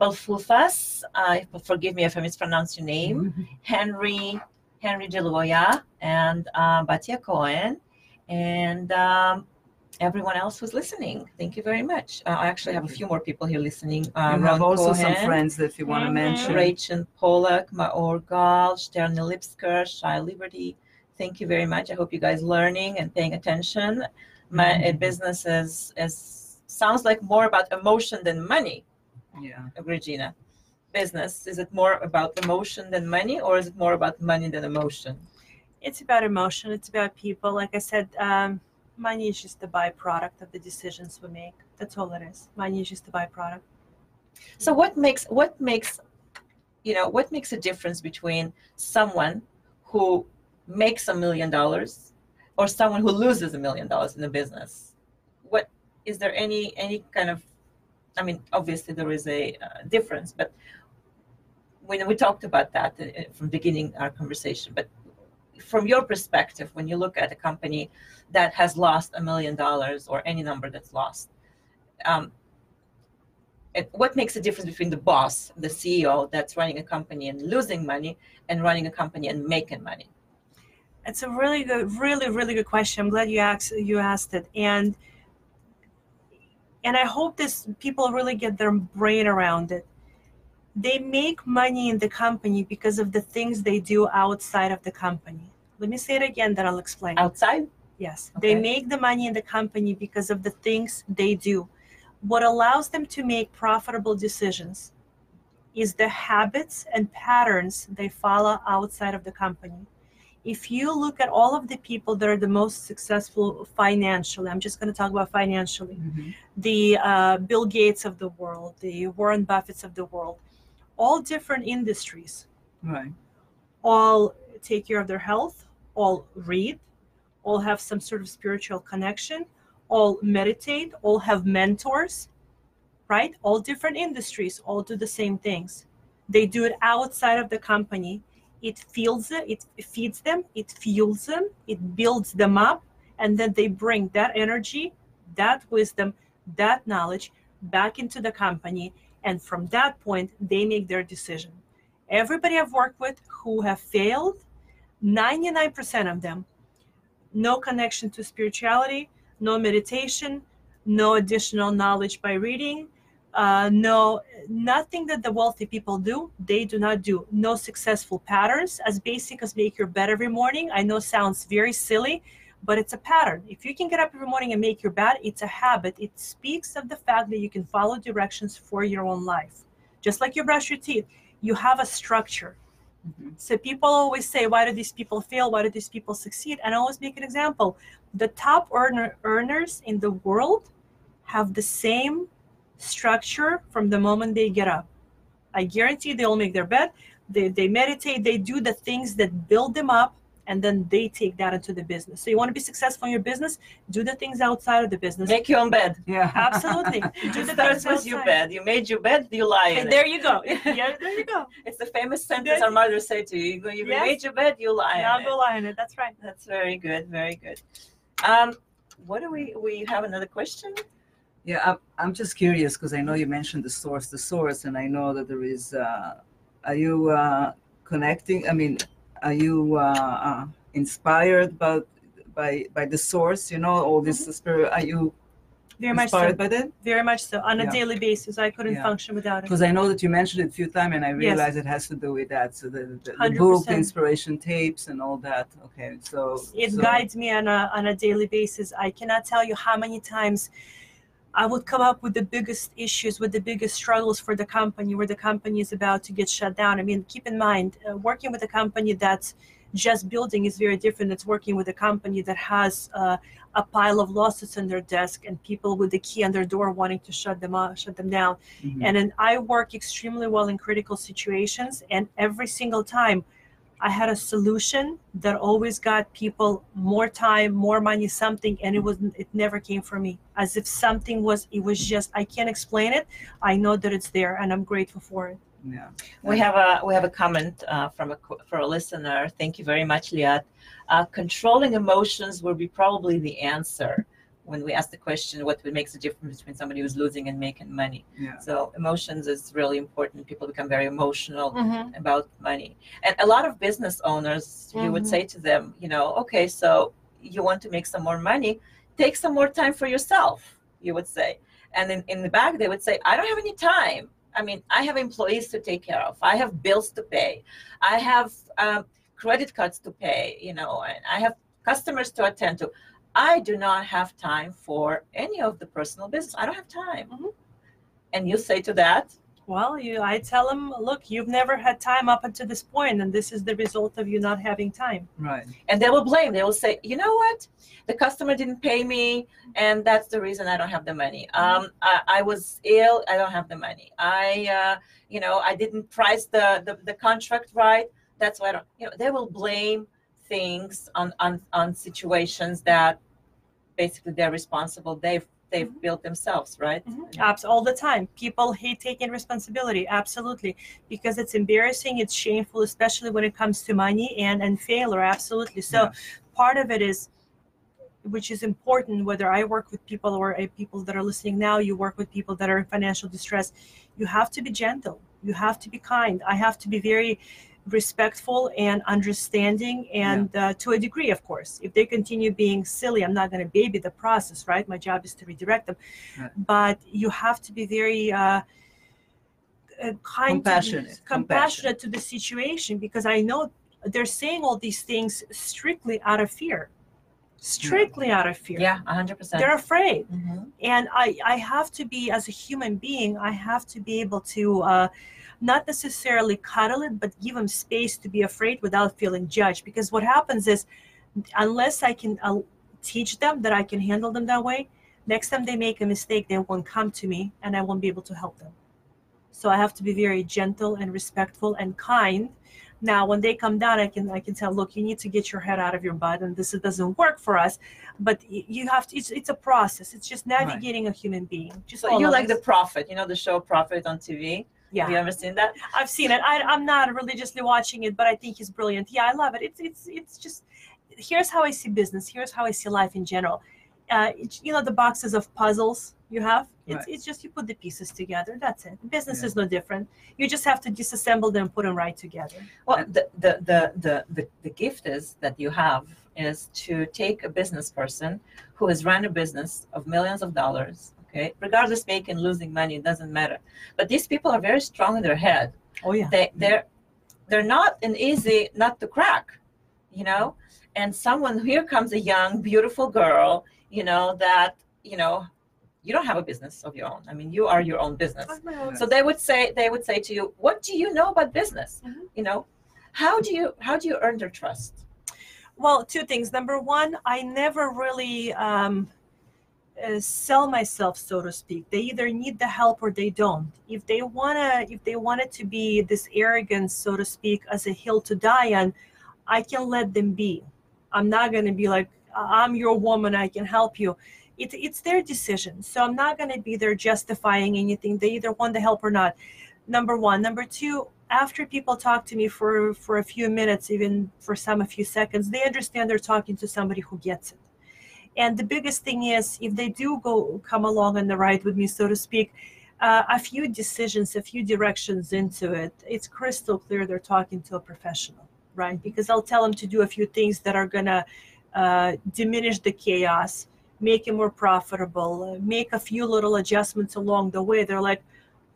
Balfufas, uh, forgive me if I mispronounce your name. Henry, Henry Deloya, and uh, Batia Cohen, and um, everyone else who's listening. Thank you very much. Uh, I actually have a few more people here listening. Uh, you have Ron also some friends that you want to Mhm. mention. Rachel Polak, Maor Gal, Sterna Lipsker, Shy Liberty. Thank you very much. I hope you guys learning and paying attention. My uh, Mhm. business is, is sounds like more about emotion than money, Yeah. Regina. Business? Is it more about emotion than money, or is it more about money than emotion? it's about emotion. It's about people. Like i said um, money is just the byproduct of the decisions we make. That's all it is. Money is just the byproduct. So what makes what makes you know what makes a difference between someone who makes a million dollars or someone who loses a million dollars in a business? What is there any any kind of I mean obviously there is a uh, difference but when we talked about that uh, uh, from beginning our conversation but from your perspective when you look at a company that has lost a million dollars or any number that's lost um, what makes the difference between the boss, the CEO that's running a company and losing money, and running a company and making money? it's a really good really really good question. I'm glad you asked you asked it. And and i hope this people really get their brain around it they make money in the company because of the things they do outside of the company let me say it again then i'll explain Outside, Yes, they make the money in the company because of the things they do. What allows them to make profitable decisions is the habits and patterns they follow outside of the company. If you look at all of the people that are the most successful financially, I'm just going to talk about financially Mhm. the uh, Bill Gates of the world, the Warren Buffetts of the world, all different industries Right. all take care of their health, all read, all have some sort of spiritual connection, all meditate, all have mentors. right? All different industries all do the same things. They do it outside of the company. It feels it, it feeds them, it fuels them, it builds them up, and then they bring that energy, that wisdom, that knowledge back into the company. And from that point, they make their decision. Everybody I've worked with who have failed, 99% of them, no connection to spirituality, no meditation, no additional knowledge by reading, uh, no nothing that the wealthy people do they do not do no successful patterns as basic as make your bed every morning i know sounds very silly but it's a pattern. If you can get up every morning and make your bed it's a habit. It speaks of the fact that you can follow directions for your own life. Just like you brush your teeth you have a structure. Mm-hmm. so people always say why do these people fail? Why do these people succeed? And i always make an example. The top earner earners in the world have the same structure from the moment they get up. I guarantee they'll make their bed, they, they meditate, they do the things that build them up, and then they take that into the business. So you want to be successful in your business, do the things outside of the business. Make your own bed. Yeah. Absolutely. do the things with your bed. You made your bed, you lie and there you go. yeah, there you go. It's the famous sentence our mother say to you. You, you yes. made your bed, you lie Now go lie in it. That's right. That's very good. Very good. Um, what do we we have another question? Yeah, I'm, I'm just curious because I know you mentioned the source, the source, and I know that there is. Uh, are you uh, connecting? I mean, are you uh, uh inspired by by by the source? You know, all this mm-hmm. spirit. Are you very much inspired so. by that? Very much so. On a yeah. daily basis, I couldn't yeah. function without it. Because I know that you mentioned it a few times, and I realize yes. it has to do with that. So the, the, the book, the inspiration tapes, and all that. Okay, so it so. guides me on a on a daily basis. I cannot tell you how many times I would come up with the biggest issues, with the biggest struggles for the company, where the company is about to get shut down. I mean, keep in mind, uh, working with a company that's just building is very different. It's working with a company that has uh, a pile of lawsuits on their desk and people with the key on their door wanting to shut them up, shut them down. Mm-hmm. And then I work extremely well in critical situations, and every single time I had a solution that always got people more time, more money, something, and it was it never came for me. As if something was it was just I can't explain it. I know that it's there, and I'm grateful for it. Yeah. We have a we have a comment uh, from a for a listener. Thank you very much, Liat. Uh, controlling emotions will be probably the answer when we ask the question what makes the difference between somebody who's losing and making money yeah. so emotions is really important people become very emotional mm-hmm. about money and a lot of business owners mm-hmm. you would mm-hmm. say to them you know okay so you want to make some more money take some more time for yourself you would say and in, in the back they would say i don't have any time i mean i have employees to take care of i have bills to pay i have um, credit cards to pay you know and i have customers to attend to I do not have time for any of the personal business. I don't have time. Mm-hmm. And you say to that, well, you, I tell them, look, you've never had time up until this point, and this is the result of you not having time. Right. And they will blame. They will say, you know what? The customer didn't pay me, and that's the reason I don't have the money. Mm-hmm. Um, I, I, was ill. I don't have the money. I, uh, you know, I didn't price the, the the contract right. That's why I don't. You know, they will blame things on on on situations that basically they're responsible they've they've mm-hmm. built themselves right mm-hmm. Abs- all the time people hate taking responsibility absolutely because it's embarrassing it's shameful especially when it comes to money and and failure absolutely so yeah. part of it is which is important whether i work with people or uh, people that are listening now you work with people that are in financial distress you have to be gentle you have to be kind i have to be very respectful and understanding and yeah. uh, to a degree of course if they continue being silly i'm not going to baby the process right my job is to redirect them but you have to be very uh, uh kind compassionate. To, compassionate to the situation because i know they're saying all these things strictly out of fear strictly yeah. out of fear yeah 100% they're afraid mm-hmm. and i i have to be as a human being i have to be able to uh, not necessarily cuddle it, but give them space to be afraid without feeling judged. Because what happens is, unless I can I'll teach them that I can handle them that way, next time they make a mistake, they won't come to me and I won't be able to help them. So I have to be very gentle and respectful and kind, Now, when they come down, I can I can tell, look, you need to get your head out of your butt, and this doesn't work for us. But you have to. It's, it's a process. It's just navigating a human being. Just So you of like the. Profit, you know the show Profit on TV? Yeah. Have you ever seen that? I've seen it. I, I'm not religiously watching it, but I think he's brilliant. Yeah, I love it. It's it's it's just here's how I see business. Here's how I see life in general. Uh, it's, you know the boxes of puzzles you have. It's Right. it's just you put the pieces together. That's it. Business Yeah. is no different. You just have to disassemble them, and put them right together. Well, the, the, the, the, the, the gift is that you have is to take a business person who has run a business of millions of dollars, okay, regardless making, losing money, it doesn't matter. But these people are very strong in their head. Oh yeah. They, they're, they're not an easy nut to crack, you know? And someone, here comes a young, beautiful girl, you know, that, you know, you don't have a business of your own. I mean, you are your own business so they would say they would say to you what do you know about business Mhm. you know how do you how do you earn their trust Well, two things. Number one, I never really um, uh, sell myself, so to speak. They either need the help or they don't. If they wanna, if they want it to be this arrogance, so to speak, as a hill to die on, I can let them be. I'm not gonna be like, I'm your woman, I can help you. It, it's their decision. So I'm not gonna be there justifying anything. They either want the help or not. Number one. Number two, after people talk to me for for a few minutes even for some a few seconds they understand they're talking to somebody who gets it and the biggest thing is if they do go come along on the ride with me so to speak uh, a few decisions a few directions into it it's crystal clear they're talking to a professional right? Because i'll tell them to do a few things that are going to uh, diminish the chaos make it more profitable make a few little adjustments along the way. They're like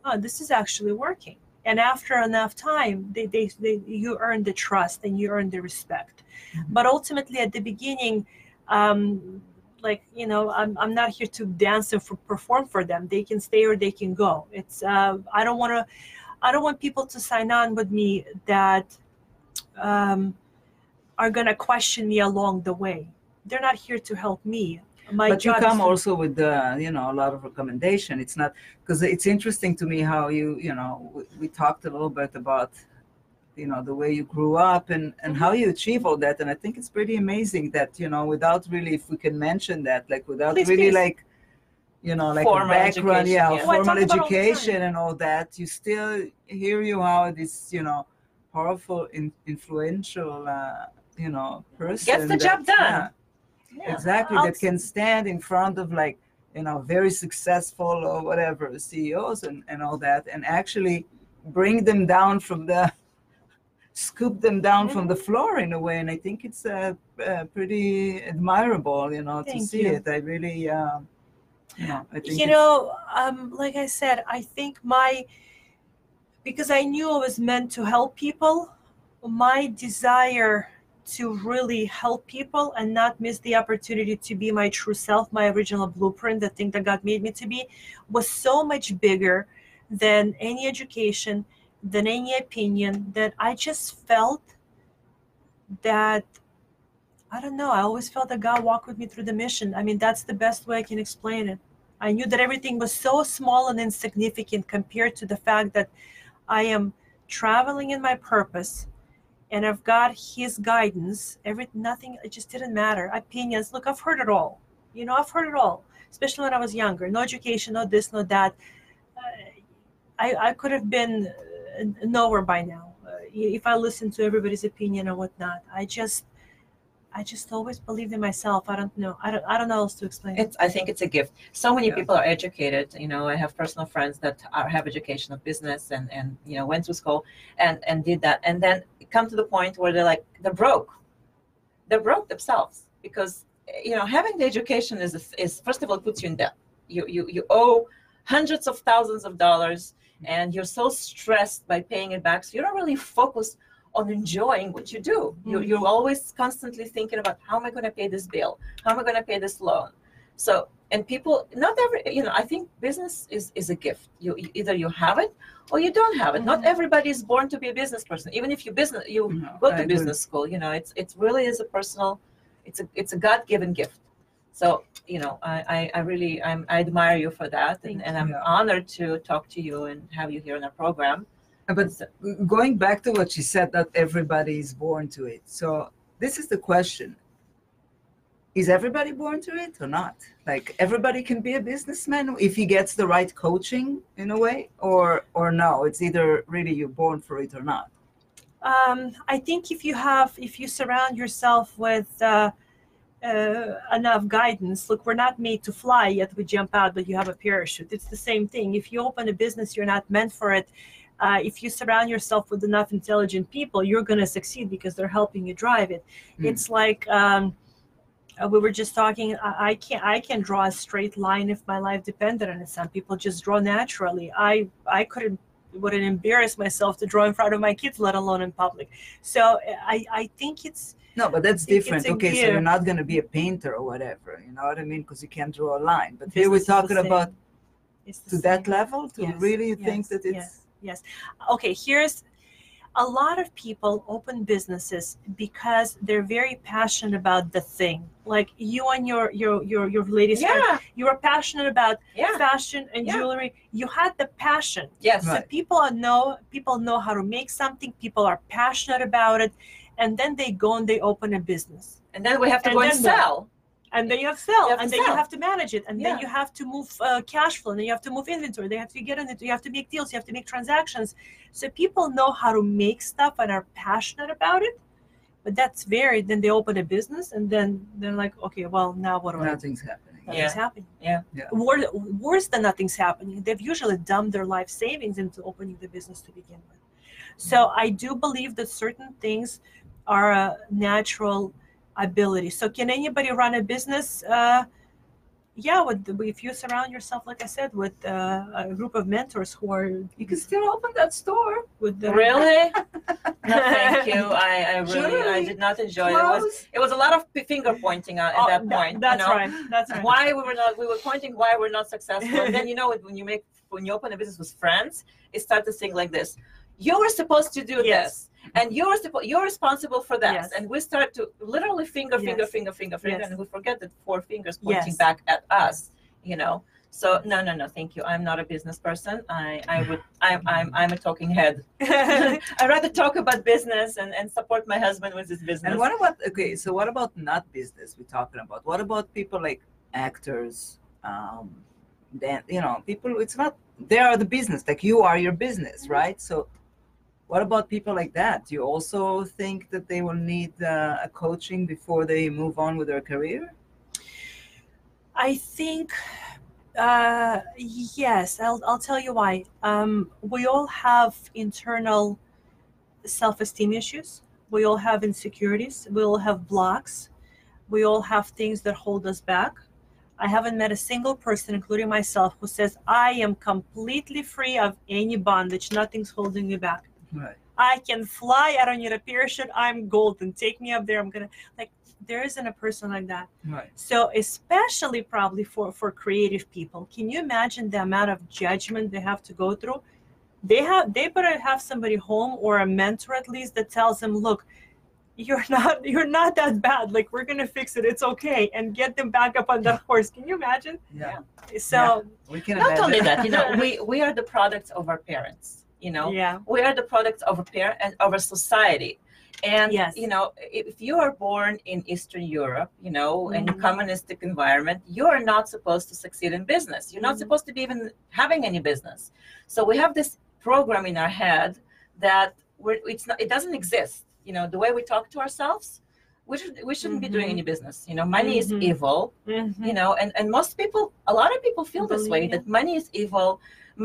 oh this is actually working. And after enough time they, they, they you earn the trust and you earn the respect. Mhm. but ultimately at the beginning um like you know i'm, I'm not here to dance and for, perform for them. They can stay or they can go. It's uh, i don't want to i don't want people to sign on with me that um, are going to question me along the way. They're not here to help me. My but you come also with uh, you know a lot of recommendation. It's not because it's interesting to me how you you know we, we talked a little bit about you know the way you grew up and and how you achieve all that and i think it's pretty amazing that you know without really if we can mention that like without Please, really please. like you know like Formal background yeah, education, yeah. Talk formal about all education and all that you still hear you how this you know powerful in, influential uh, you know person Gets the that- job done. yeah, yeah. exactly I'll that can stand in front of like you know very successful or whatever ceos and, and all that and actually bring them down from the scoop them down from the floor in a way and i think it's uh, uh, pretty admirable you know to see you. it i really uh, you know i think you know um, like i said i think my because i knew i was meant to help people my desire to really help people and not miss the opportunity to be my true self my original blueprint the thing that god made me to be was so much bigger than any education than any opinion that i just felt that i don't know i always felt that god walked with me through the mission i mean that's the best way i can explain it I knew that everything was so small and insignificant compared to the fact that I am traveling in my purpose and I've got his guidance. Every nothing it just didn't matter. Opinions. Look, I've heard it all. You know, I've heard it all, especially when I was younger. No education, no this, no that. Uh, I, I could have been uh, nowhere by now uh, if I listen to everybody's opinion or whatnot. I just I just always believed in myself. I don't know. I don't I don't know else to explain it. It's, I think it's a gift. So many Yeah. people are educated. You know, I have personal friends that are, have education of business and, and you know went to school and and did that, and then come to the point where they're like they're broke. They're broke themselves because you know having the education is is first of all puts you in debt. You you you owe hundreds of thousands of dollars, and you're so stressed by paying it back, so you're not really focused on enjoying what you do. You, Mhm. you're always constantly thinking about how am I going to pay this bill? How am I going to pay this loan? So, and people, not every, you know, I think business is is a gift. You you- either you have it or you don't have it. Not Mhm. everybody is born to be a business person. Even if you business, you No, go I to agree. business school. You know, it's it really is a personal, it's a it's a God given gift. So you know, I I, I really I'm, I admire you for that, and, and I'm you. honored to talk to you and have you here in our program. But going back to what she said, that everybody is born to it. So this is the question: Is everybody born to it or not? Like everybody can be a businessman if he gets the right coaching in a way, or or no? It's either really you're born for it or not. Um, I think if you have, if you surround yourself with uh, uh, enough guidance, look, we're not made to fly yet. We jump out, but you have a parachute. It's the same thing. If you open a business, you're not meant for it. Uh, if you surround yourself with enough intelligent people, you're going to succeed because they're helping you drive it. Mm. It's like um, uh, we were just talking. I, I can't. I can draw a straight line if my life depended on it. Some people just draw naturally. I I couldn't wouldn't embarrass myself to draw in front of my kids, let alone in public. So I, I think it's No, but that's different. a Okay, so you're not going to be a painter or whatever. You know what I mean? Because you can't draw a line. But here we're talking about it's the to that level to Yes, really think that it's yes. Okay, here's a lot of people open businesses because they're very passionate about the thing. Like you and your your your your ladies, Yeah, you are passionate about yeah, fashion and Yeah. jewelry. You had the passion. yes. Right. So people know people know how to make something. People are passionate about it, and then they go and they open a business. And then we have to And go and then what? sell. and then you have to sell, You have and then you have to manage it, and then you have to move uh, cash flow, and then you have to move inventory. They have to get in it. You have to make deals. You have to make transactions. So people know how to make stuff and are passionate about it. But that's varied. Then they open a business, and then they're like, okay, well, now what do I? do? nothing's happening. Nothing's Yeah. happening. Yeah. Yeah. Wor- worse than nothing's happening. They've usually dumped their life savings into opening the business to begin with. So I do believe that certain things are a natural ability. So can anybody run a business? Uh, yeah, with the, if you surround yourself, like I said, with uh, a group of mentors who are You can still open that store. with the Really? no, thank you. I, I really, I did not enjoy it. It was, it was a lot of finger pointing at, at Oh, that tha- point. That's you know? right. That's right. Why we were not, we were pointing why we're not successful. and then you know when you make, when you open a business with friends, it starts to think like this: you were supposed to do Yes. this, and you're you're responsible for that. Yes. And we start to literally finger, finger, Yes. finger, finger, finger, Yes. and we forget that four fingers pointing Yes. back at us. You know. So no, no, no, thank you. I'm not a business person. I, I would, I'm, I'm, I'm a talking head. I'd rather talk about business and, and support my husband with his business. And what about okay? So what about not business? We're talking about. What about people like actors? Um, then you know, people. It's not. They are the business. Like you are your business, right? So, what about people like that? Do you also think that they will need uh, a coaching before they move on with their career? I think, uh, yes, I'll, I'll tell you why. Um, we all have internal self esteem issues, we all have insecurities, we all have blocks, we all have things that hold us back. I haven't met a single person, including myself, who says, I am completely free of any bondage, nothing's holding me back. Right. I can fly, I don't need a parachute, I'm golden, take me up there, I'm gonna, like, there isn't a person like that. Right. So especially probably for for creative people, can you imagine the amount of judgment they have to go through? They have they better have somebody home or a mentor at least that tells them, look, you're not you're not that bad. Like we're gonna fix it. It's okay, and get them back up on that horse. Can you imagine? Yeah. So We can Not imagine. only that, you know, we, we are the products of our parents, you know. yeah, we are the products of a parent and of a society and Yes. you know if you are born in eastern europe you know in a communistic environment you are not supposed to succeed in business you're not Mhm. supposed to be even having any business so we have this program in our head that we're, it's not it doesn't exist you know the way we talk to ourselves we, should, we shouldn't be doing Mhm. any business you know money is Mhm. evil Mhm. you know and, and most people a lot of people feel this way that money is evil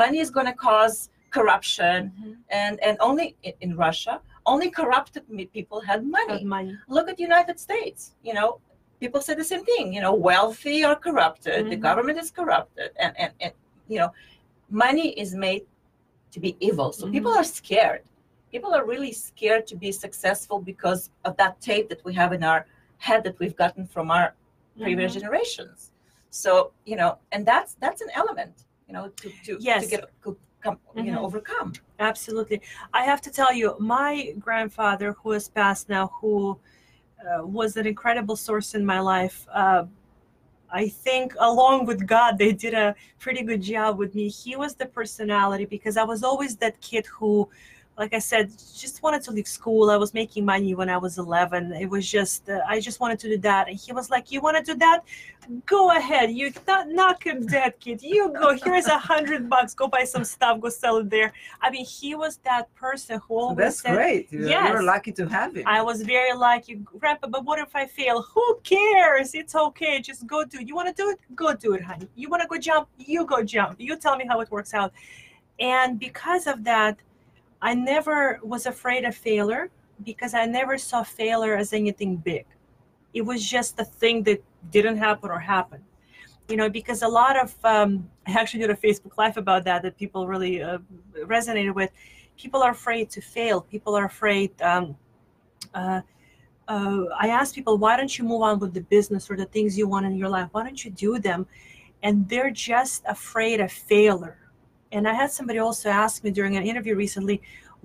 money is going to cause corruption Mhm. and and only in, russia only corrupted people had money Have money. look at the united states you know people say the same thing you know wealthy are corrupted the Mhm. government is corrupted and, and and you know money is made to be evil so people are scared people are really scared to be successful because of that tape that we have in our head that we've gotten from our previous Mhm. generations so you know and that's that's an element you know to to, Yes. to get come you know Mhm. overcome Absolutely. I have to tell you, my grandfather, who is passed now, who uh, was an incredible source in my life, uh, I think along with God, they did a pretty good job with me. He was the personality because I was always that kid who, like I said, just wanted to leave school. I was making money when I was 11. It was just, uh, I just wanted to do that. And he was like, You want to do that? Go ahead. You not knock him dead, kid. You go. Here's a hundred bucks. Go buy some stuff. Go sell it there. I mean, he was that person who always that's said, great. You're, Yes. you're lucky to have him. I was very lucky, Grandpa. But what if I fail? Who cares? It's okay. Just go do it. You want to do it? Go do it, honey. You want to go jump? You go jump. You tell me how it works out. And because of that, I never was afraid of failure because I never saw failure as anything big. It was just a thing that didn't happen or happened. You know, because a lot of um, I actually did a Facebook live about that that people really uh, resonated with. People are afraid to fail. People are afraid. Um, uh, uh, I ask people, why don't you move on with the business or the things you want in your life? Why don't you do them? And they're just afraid of failure. And I had somebody also ask me during an interview recently,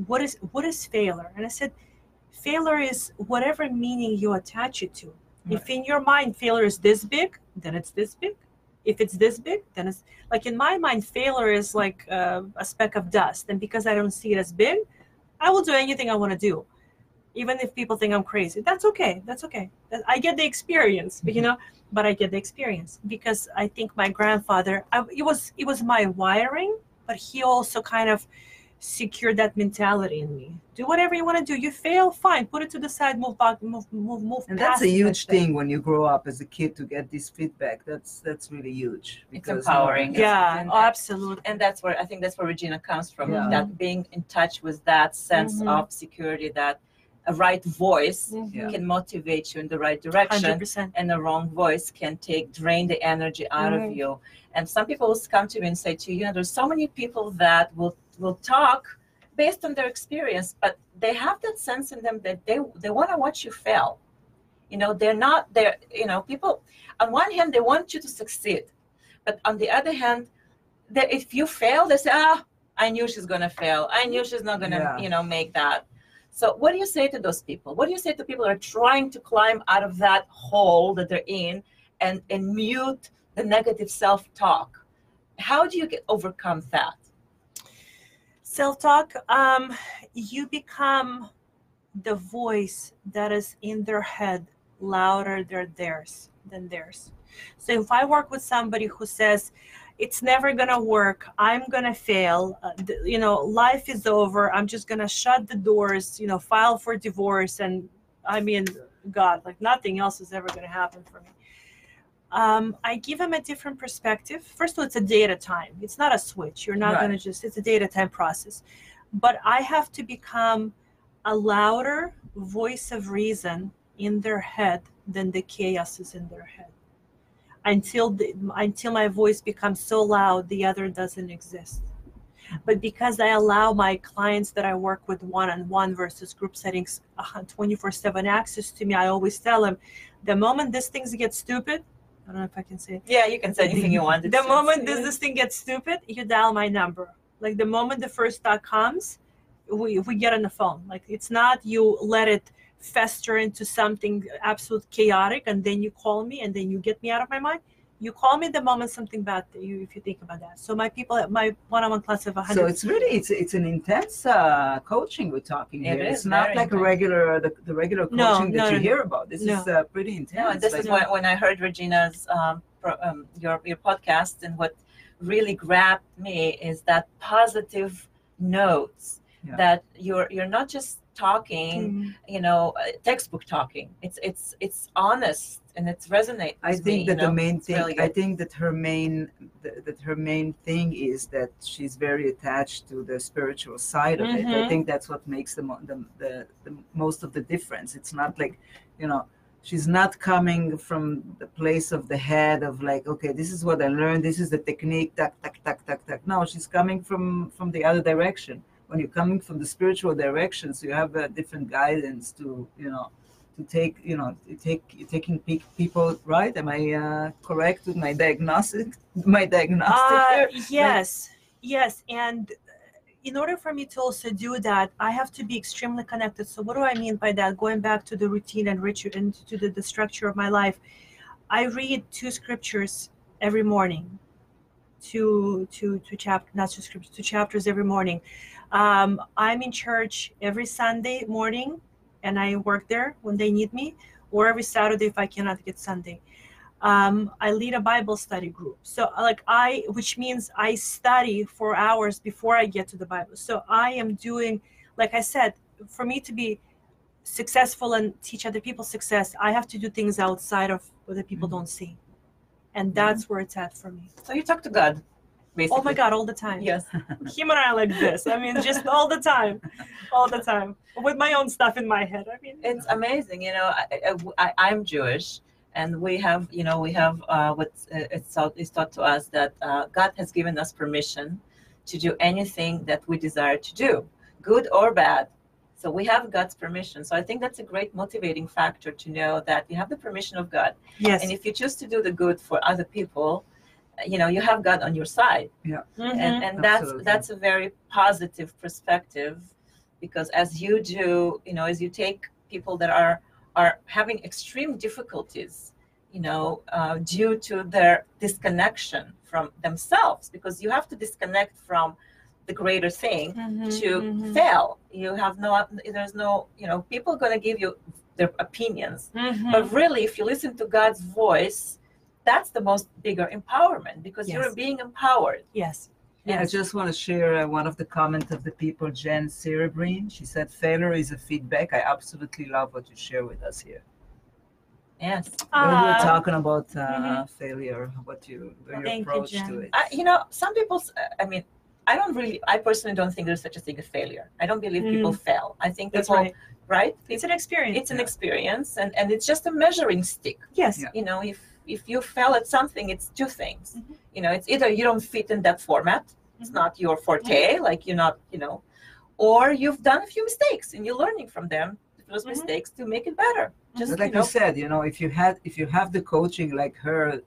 what is what is failure? And I said, failure is whatever meaning you attach it to. If in your mind failure is this big, then it's this big. If it's this big, then it's like in my mind, failure is like uh, a speck of dust. And because I don't see it as big, I will do anything I want to do, even if people think I'm crazy. That's okay. That's okay. I get the experience, you know. But I get the experience because I think my grandfather. I, it was it was my wiring, but he also kind of secured that mentality in me. Do whatever you want to do. You fail, fine. Put it to the side. Move back. Move move move. and that's past a huge let's thing when you grow up as a kid to get this feedback. That's that's really huge. It's empowering. Yeah. And- Oh, absolutely. and that's where I think that's where Regina comes from. Yeah. That being in touch with that sense Mhm. of security, that a right voice Yeah. can motivate you in the right direction, Hundred percent. and a wrong voice can take drain the energy out of Mhm. you. And some people will come to me and say to you, you know, there's so many people that will will talk based on their experience, but they have that sense in them that they they want to watch you fail. You know, they're not they're you know people. On one hand, they want you to succeed, but on the other hand, that if you fail, they say, ah, I knew she's gonna fail. I knew she's not gonna Yeah. you know make that. So what do you say to those people? What do you say to people that are trying to climb out of that hole that they're in and, and mute the negative self-talk? How do you get overcome that? Self-talk. Um, you become the voice that is in their head louder than theirs than theirs. So if I work with somebody who says it's never gonna work, I'm gonna fail, uh, th- you know, life is over. I'm just gonna shut the doors, you know, file for divorce, and I mean, God, like nothing else is ever gonna happen for me. Um, I give them a different perspective. First of all, it's a day at a time. It's not a switch. You're not Right. gonna just. It's a day at a time process. But I have to become a louder voice of reason in their head than the chaos is in their head until the, until my voice becomes so loud the other doesn't exist but because i allow my clients that i work with one-on-one versus group settings uh, 24-7 access to me i always tell them the moment this thing gets stupid i don't know if i can say it Yeah, you can say anything you want. the moment this, this thing gets stupid, you dial my number. Like the moment the first thought comes, we, we get on the phone. Like it's not you let it fester into something absolute chaotic and then you call me and then you get me out of my mind. You call me the moment something bad you if you think about that. So my people at my one-on-one class of 100 So it's really it's it's an intense uh, coaching we're talking It here. is it's not very like a regular the, the regular coaching No, that no, you no, hear about. This no. is uh, pretty intense. No, this like- is when, when I heard Regina's um, pro, um, your your podcast, and what really grabbed me is that positive notes Yeah. that you're you're not just talking, Mhm. you know, uh, textbook talking. It's it's it's honest and it's resonate. I think me, that you the know? main It's thing really I think that her main th- that her main thing is that she's very attached to the spiritual side of it. I Mhm. think that's what makes the, mo- the, the the most of the difference. It's not like you know she's not coming from the place of the head of like okay this is what I learned this is the technique tak tak tak tak tak. No, she's coming from from the other direction. When you're coming from the spiritual direction, so you have a different guidance to you know to take you know to take taking pe- people right am i uh, correct with my diagnostic my diagnostic Uh, yes, yes, and in order for me to also do that, I have to be extremely connected. So, what do I mean by that? Going back to the routine and ritual and to the, the structure of my life, I read two scriptures every morning. Two, two, two chapters, not two scriptures, two chapters every morning. Um, I'm in church every Sunday morning, and I work there when they need me, or every Saturday if I cannot get Sunday. Um, I lead a Bible study group. So, like, I, which means I study for hours before I get to the Bible. So, I am doing, like I said, for me to be successful and teach other people success, I have to do things outside of what the people Mhm. don't see. And that's where it's at for me. So you talk to God, basically. Oh my God, all the time. Yes. Him and I like this. I mean, just all the time. All the time. With my own stuff in my head. I mean, it's amazing you know I, I, am jewish and we have you know we have uh, what it's taught, it's taught to us that uh, god has given us permission to do anything that we desire to do good or bad so we have god's permission so i think that's a great motivating factor to know that you have the permission of god yes. and if you choose to do the good for other people you know you have god on your side Mhm. and and that's Absolutely. that's a very positive perspective because as you do you know as you take people that are are having extreme difficulties you know uh, due to their disconnection from themselves because you have to disconnect from the greater thing Mhm, to mhm, fail you have no there's no you know people are going to give you their opinions mhm. but really if you listen to god's voice that's the most bigger empowerment because Yes. you're being empowered yes. Yeah, I just want to share uh, one of the comments of the people, Jen Cerebrine. She said, "Failure is a feedback." I absolutely love what you share with us here. yes When we were Ah, talking about uh, Mhm. failure, what you your Thank you, approach to it. I, you know, some people, I mean, I don't really, I personally don't think there's such a thing as failure. I don't believe people fail. I think that's people, right. right? It's an experience. It's an experience and, and it's just a measuring stick. yes. Yeah. You know, if, if you fail at something, it's two things. Mhm. You know, it's either you don't fit in that format, it's Mhm. not your forte, like you're not, you know, or you've done a few mistakes and you're learning from them, those Mhm. mistakes to make it better. Just, But you like know, you said, you know, if you had if you have the coaching like her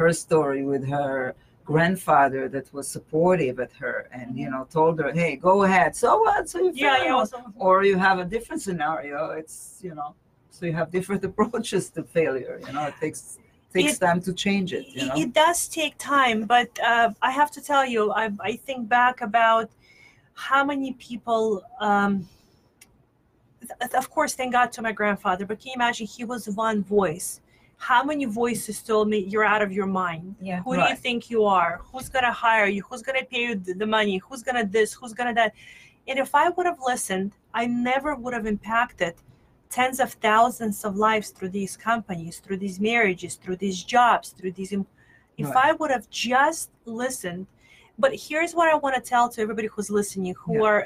her story with her grandfather that was supportive at her and you know told her, hey, go ahead. So what? So you Yeah, failed. yeah. Also, or you have a different scenario. It's you know, so you have different approaches to failure. You know, it takes takes It- time to change it. You know, It does take time, but uh, I have to tell you, I, I think back about how many people. Um, th- of course, thank God to my grandfather, but can you imagine? He was one voice. How many voices told me you're out of your mind? yeah. Who do you think you are? Who's gonna hire you? Who's gonna pay you the the money? Who's gonna this? Who's gonna that? And if I would have listened, I never would have impacted tens of thousands of lives through these companies, through these marriages, through these jobs, through these. em- If Right. I would have just listened, but here's what I want to tell to everybody who's listening, who Yeah. are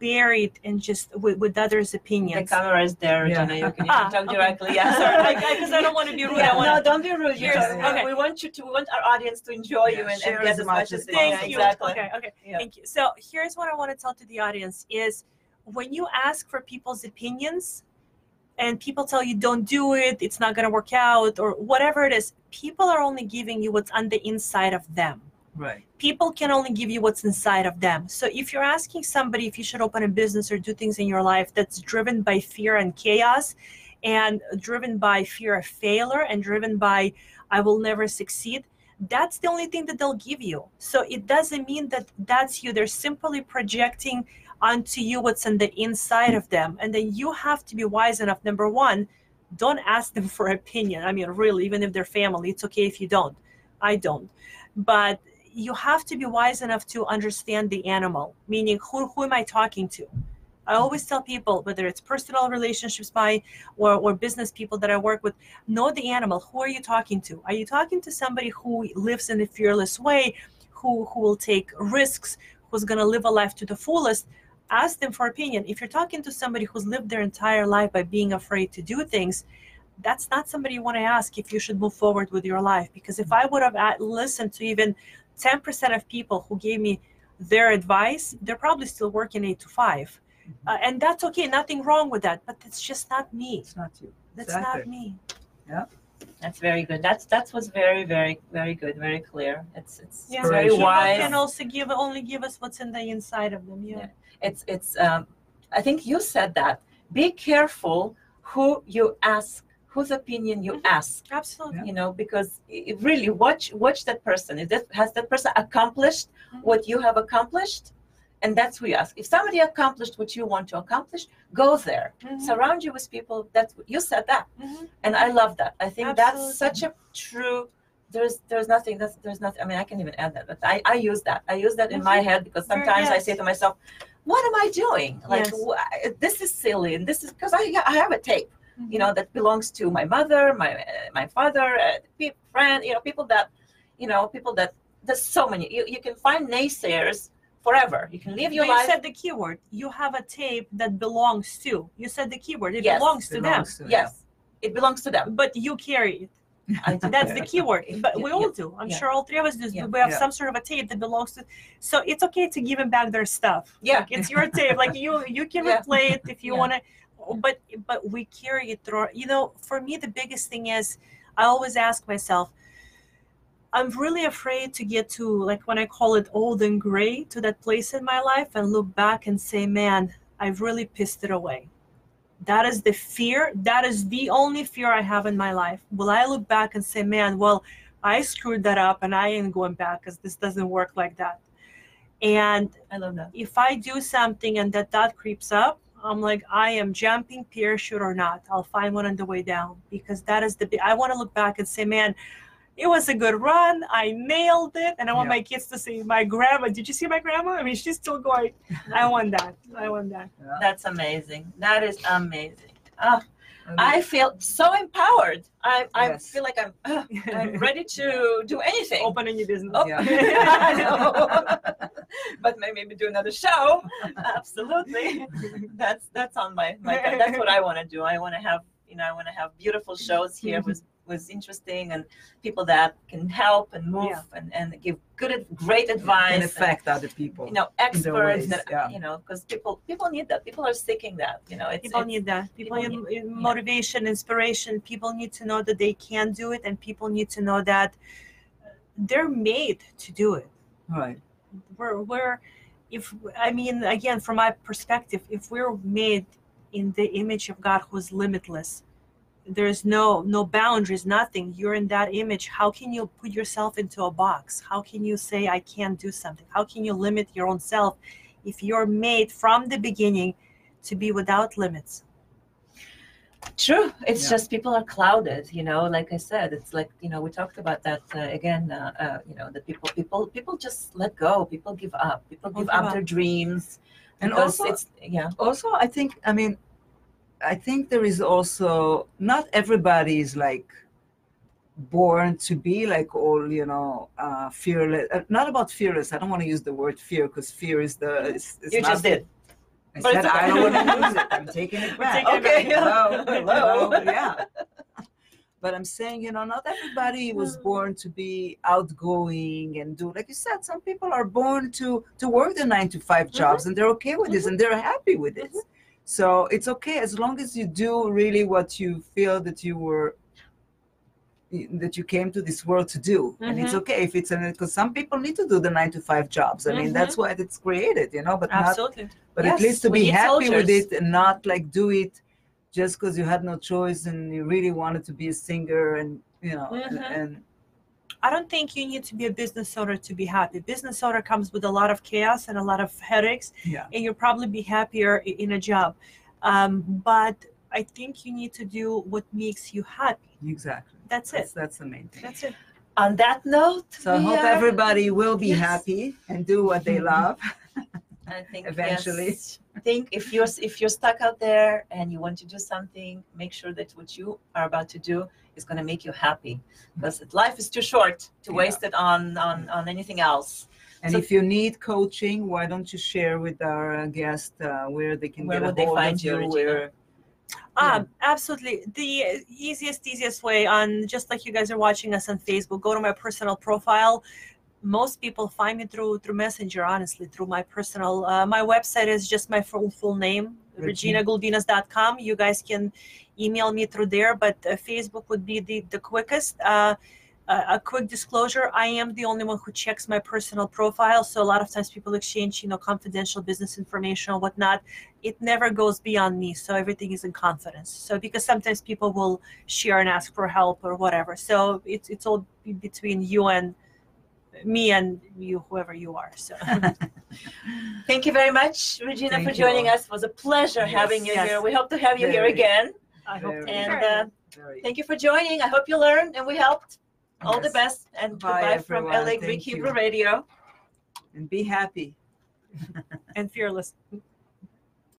buried in just with, with others' opinions. The camera is there, Yeah. Regina. You can, you Ah, can talk okay. directly. Yeah, Sorry, sorry. because I don't want to be rude. Yeah, I want no, don't be rude. Here's- just- okay. We want you to. We want our audience to enjoy Yeah, you and, and get as as much much as as they Thank can. you. Exactly. Okay, okay. Yeah. Thank you. So here's what I want to tell to the audience is when you ask for people's opinions and people tell you don't do it, it's not gonna work out, or whatever it is, people are only giving you what's on the inside of them. right? People can only give you what's inside of them. So if you're asking somebody if you should open a business or do things in your life that's driven by fear and chaos and driven by fear of failure and driven by I will never succeed, that's the only thing that they'll give you. So it doesn't mean that that's you. They're simply projecting onto you what's on the inside of them. And then you have to be wise enough. Number one, don't ask them for opinion. I mean, really, even if they're family, it's okay if you don't. I don't. But you have to be wise enough to understand the animal, meaning who, who am I talking to? I always tell people, whether it's personal relationships by or, or business people that I work with, know the animal. Who are you talking to? Are you talking to somebody who lives in a fearless way, who, who will take risks, who's going to live a life to the fullest? Ask them for opinion. If you're talking to somebody who's lived their entire life by being afraid to do things, that's not somebody you want to ask if you should move forward with your life. Because if I would have listened to even 10% of people who gave me their advice, they're probably still working eight to 5 Uh, and that's okay, nothing wrong with that. But it's just not me. It's not you. That's Exactly. not me. That's very good. That's that was very very very good. Very clear. It's it's Yeah. very Inspiration. People wise. can also give only give us what's in the inside of them. Yeah. Yeah. It's it's. Um, I think you said that. Be careful who you ask, whose opinion you Mhm. ask Absolutely. you know because i- really watch watch that person is that has that person accomplished Mhm. what you have accomplished and that's you ask if somebody accomplished what you want to accomplish go there. Mhm. surround you with people that you said that. Mhm. and i love that. I think that's such a true there's there's nothing that's there's nothing i mean i can even add that but i i use that. I use that in my head because sometimes i say to myself what am i doing? Like Yes. this is silly and this is because i i have a tape Mm-hmm. you know that belongs to my mother my uh, my father uh, pe- friend you know people that you know people that there's so many. You, you can find naysayers forever you can live your But you life said the keyword. You have a tape that belongs to. You said the keyword. It Yes. belongs to Belongs to- yes it belongs to them them. But you carry it. I. That's the keyword. But we Yeah, all do. I'm yeah. sure all three of us do. Yeah. We have Yeah. some sort of a tape that belongs to. So it's okay to give them back their stuff. Yeah. Like, it's your tape. Like you, you can Yeah. replay it if you Yeah. want to. But but we carry it through. You know, for me, the biggest thing is I always ask myself. I'm really afraid to get to like when I call it old and gray to that place in my life and look back and say, man, I've really pissed it away. That is the fear. That is the only fear I have in my life. Will I look back and say, man, well, I screwed that up and I ain't going back because this doesn't work like that. And i love that if I do something and that thought creeps up, I'm like, I am jumping parachute or not. I'll find one on the way down because that is the. I want to look back and say, man, it was a good run. I nailed it, and I want Yeah. my kids to see my grandma. Did you see my grandma? I mean, she's still going. I want that. I want that. that's amazing that is amazing oh, i feel so empowered i i Yes. feel like i'm uh, i'm ready to do anything Open a new business. Oh, Yeah. I know. but maybe do another show. Absolutely. That's that's on my, my that's what I want to do. I want to have you know I want to have beautiful shows here with was interesting and people that can help and move Yeah. and, and give good great advice and, affect other people. you know experts that yeah. you know because people people need that people are seeking that you know it's, people it's- need that people, people need, motivation inspiration people need to know that they can do it and people need to know that they're made to do it Right. we're, we're if i mean again from my perspective if we're made in the image of god who's limitless there's no no boundaries nothing you're in that image how can you put yourself into a box how can you say i can't do something how can you limit your own self if you're made from the beginning to be without limits True. It's Yeah. just people are clouded, you know. Like I said, it's like you know we talked about that uh, again. Uh, uh, you know, that people, people, people just let go. People give up. People People give give up up. their dreams. And also- it's yeah, Also, I think, I mean, I think there is also not everybody is like born to be like all you know uh fearless uh, not about fearless i don't want to use the word fear because fear is the it's, it's you just did. I But said it's I don't want to use it. I'm taking it back. taking it Okay. Hello. Hello. Yeah. But I'm saying, you know, not everybody was born to be outgoing and do like you said. Some people are born to to work the nine to 5 jobs and they're okay with this and they're happy with this. So it's okay as long as you do really what you feel that you were that you came to this world to do. And it's okay if it's an because some people need to do the nine to five jobs. I mean that's why it's created you know but not absolutely. but Yes, at least to we be happy with it and not like do it just because you had no choice and you really wanted to be a singer and you know and, Mhm. and I don't think you need to be a business owner to be happy. Business owner comes with a lot of chaos and a lot of headaches, yeah and you'll probably be happier in a job. Um, but I think you need to do what makes you happy. exactly That's that's, it. that's the main thing That's it. On that note, so i hope are- everybody will be Yes. happy and do what they love I think eventually. yes. think if you're if you're stuck out there and you want to do something, make sure that what you are about to do is going to make you happy, because life is too short to Yeah. waste it on on on anything else. and So- if you need coaching why don't you share with our uh, guest uh, where they can Where get a would they find of you, you Regina? where Um, absolutely. The easiest, easiest way on just like you guys are watching us on Facebook, go to my personal profile. Most people find me through through Messenger, honestly, through my personal. Uh, my website is just my full full name, Regina. reginagulbinas.com. You guys can email me through there, but uh, Facebook would be the the quickest. Uh, uh, a quick disclosure i am the only one who checks my personal profile so a lot of times people exchange you know confidential business information or whatnot it never goes beyond me so everything is in confidence so because sometimes people will share and ask for help or whatever so it's it's all between you and me and you whoever you are so Thank you very much, Regina, Thank for joining us. It was a pleasure Yes. having you Yes. here. We hope to have you here again. i hope Very. And uh, Very- thank you for joining. I hope you learned and we helped. All the best and Bye, goodbye from. LA Thank Greek you. Hebrew Radio. And be happy. and fearless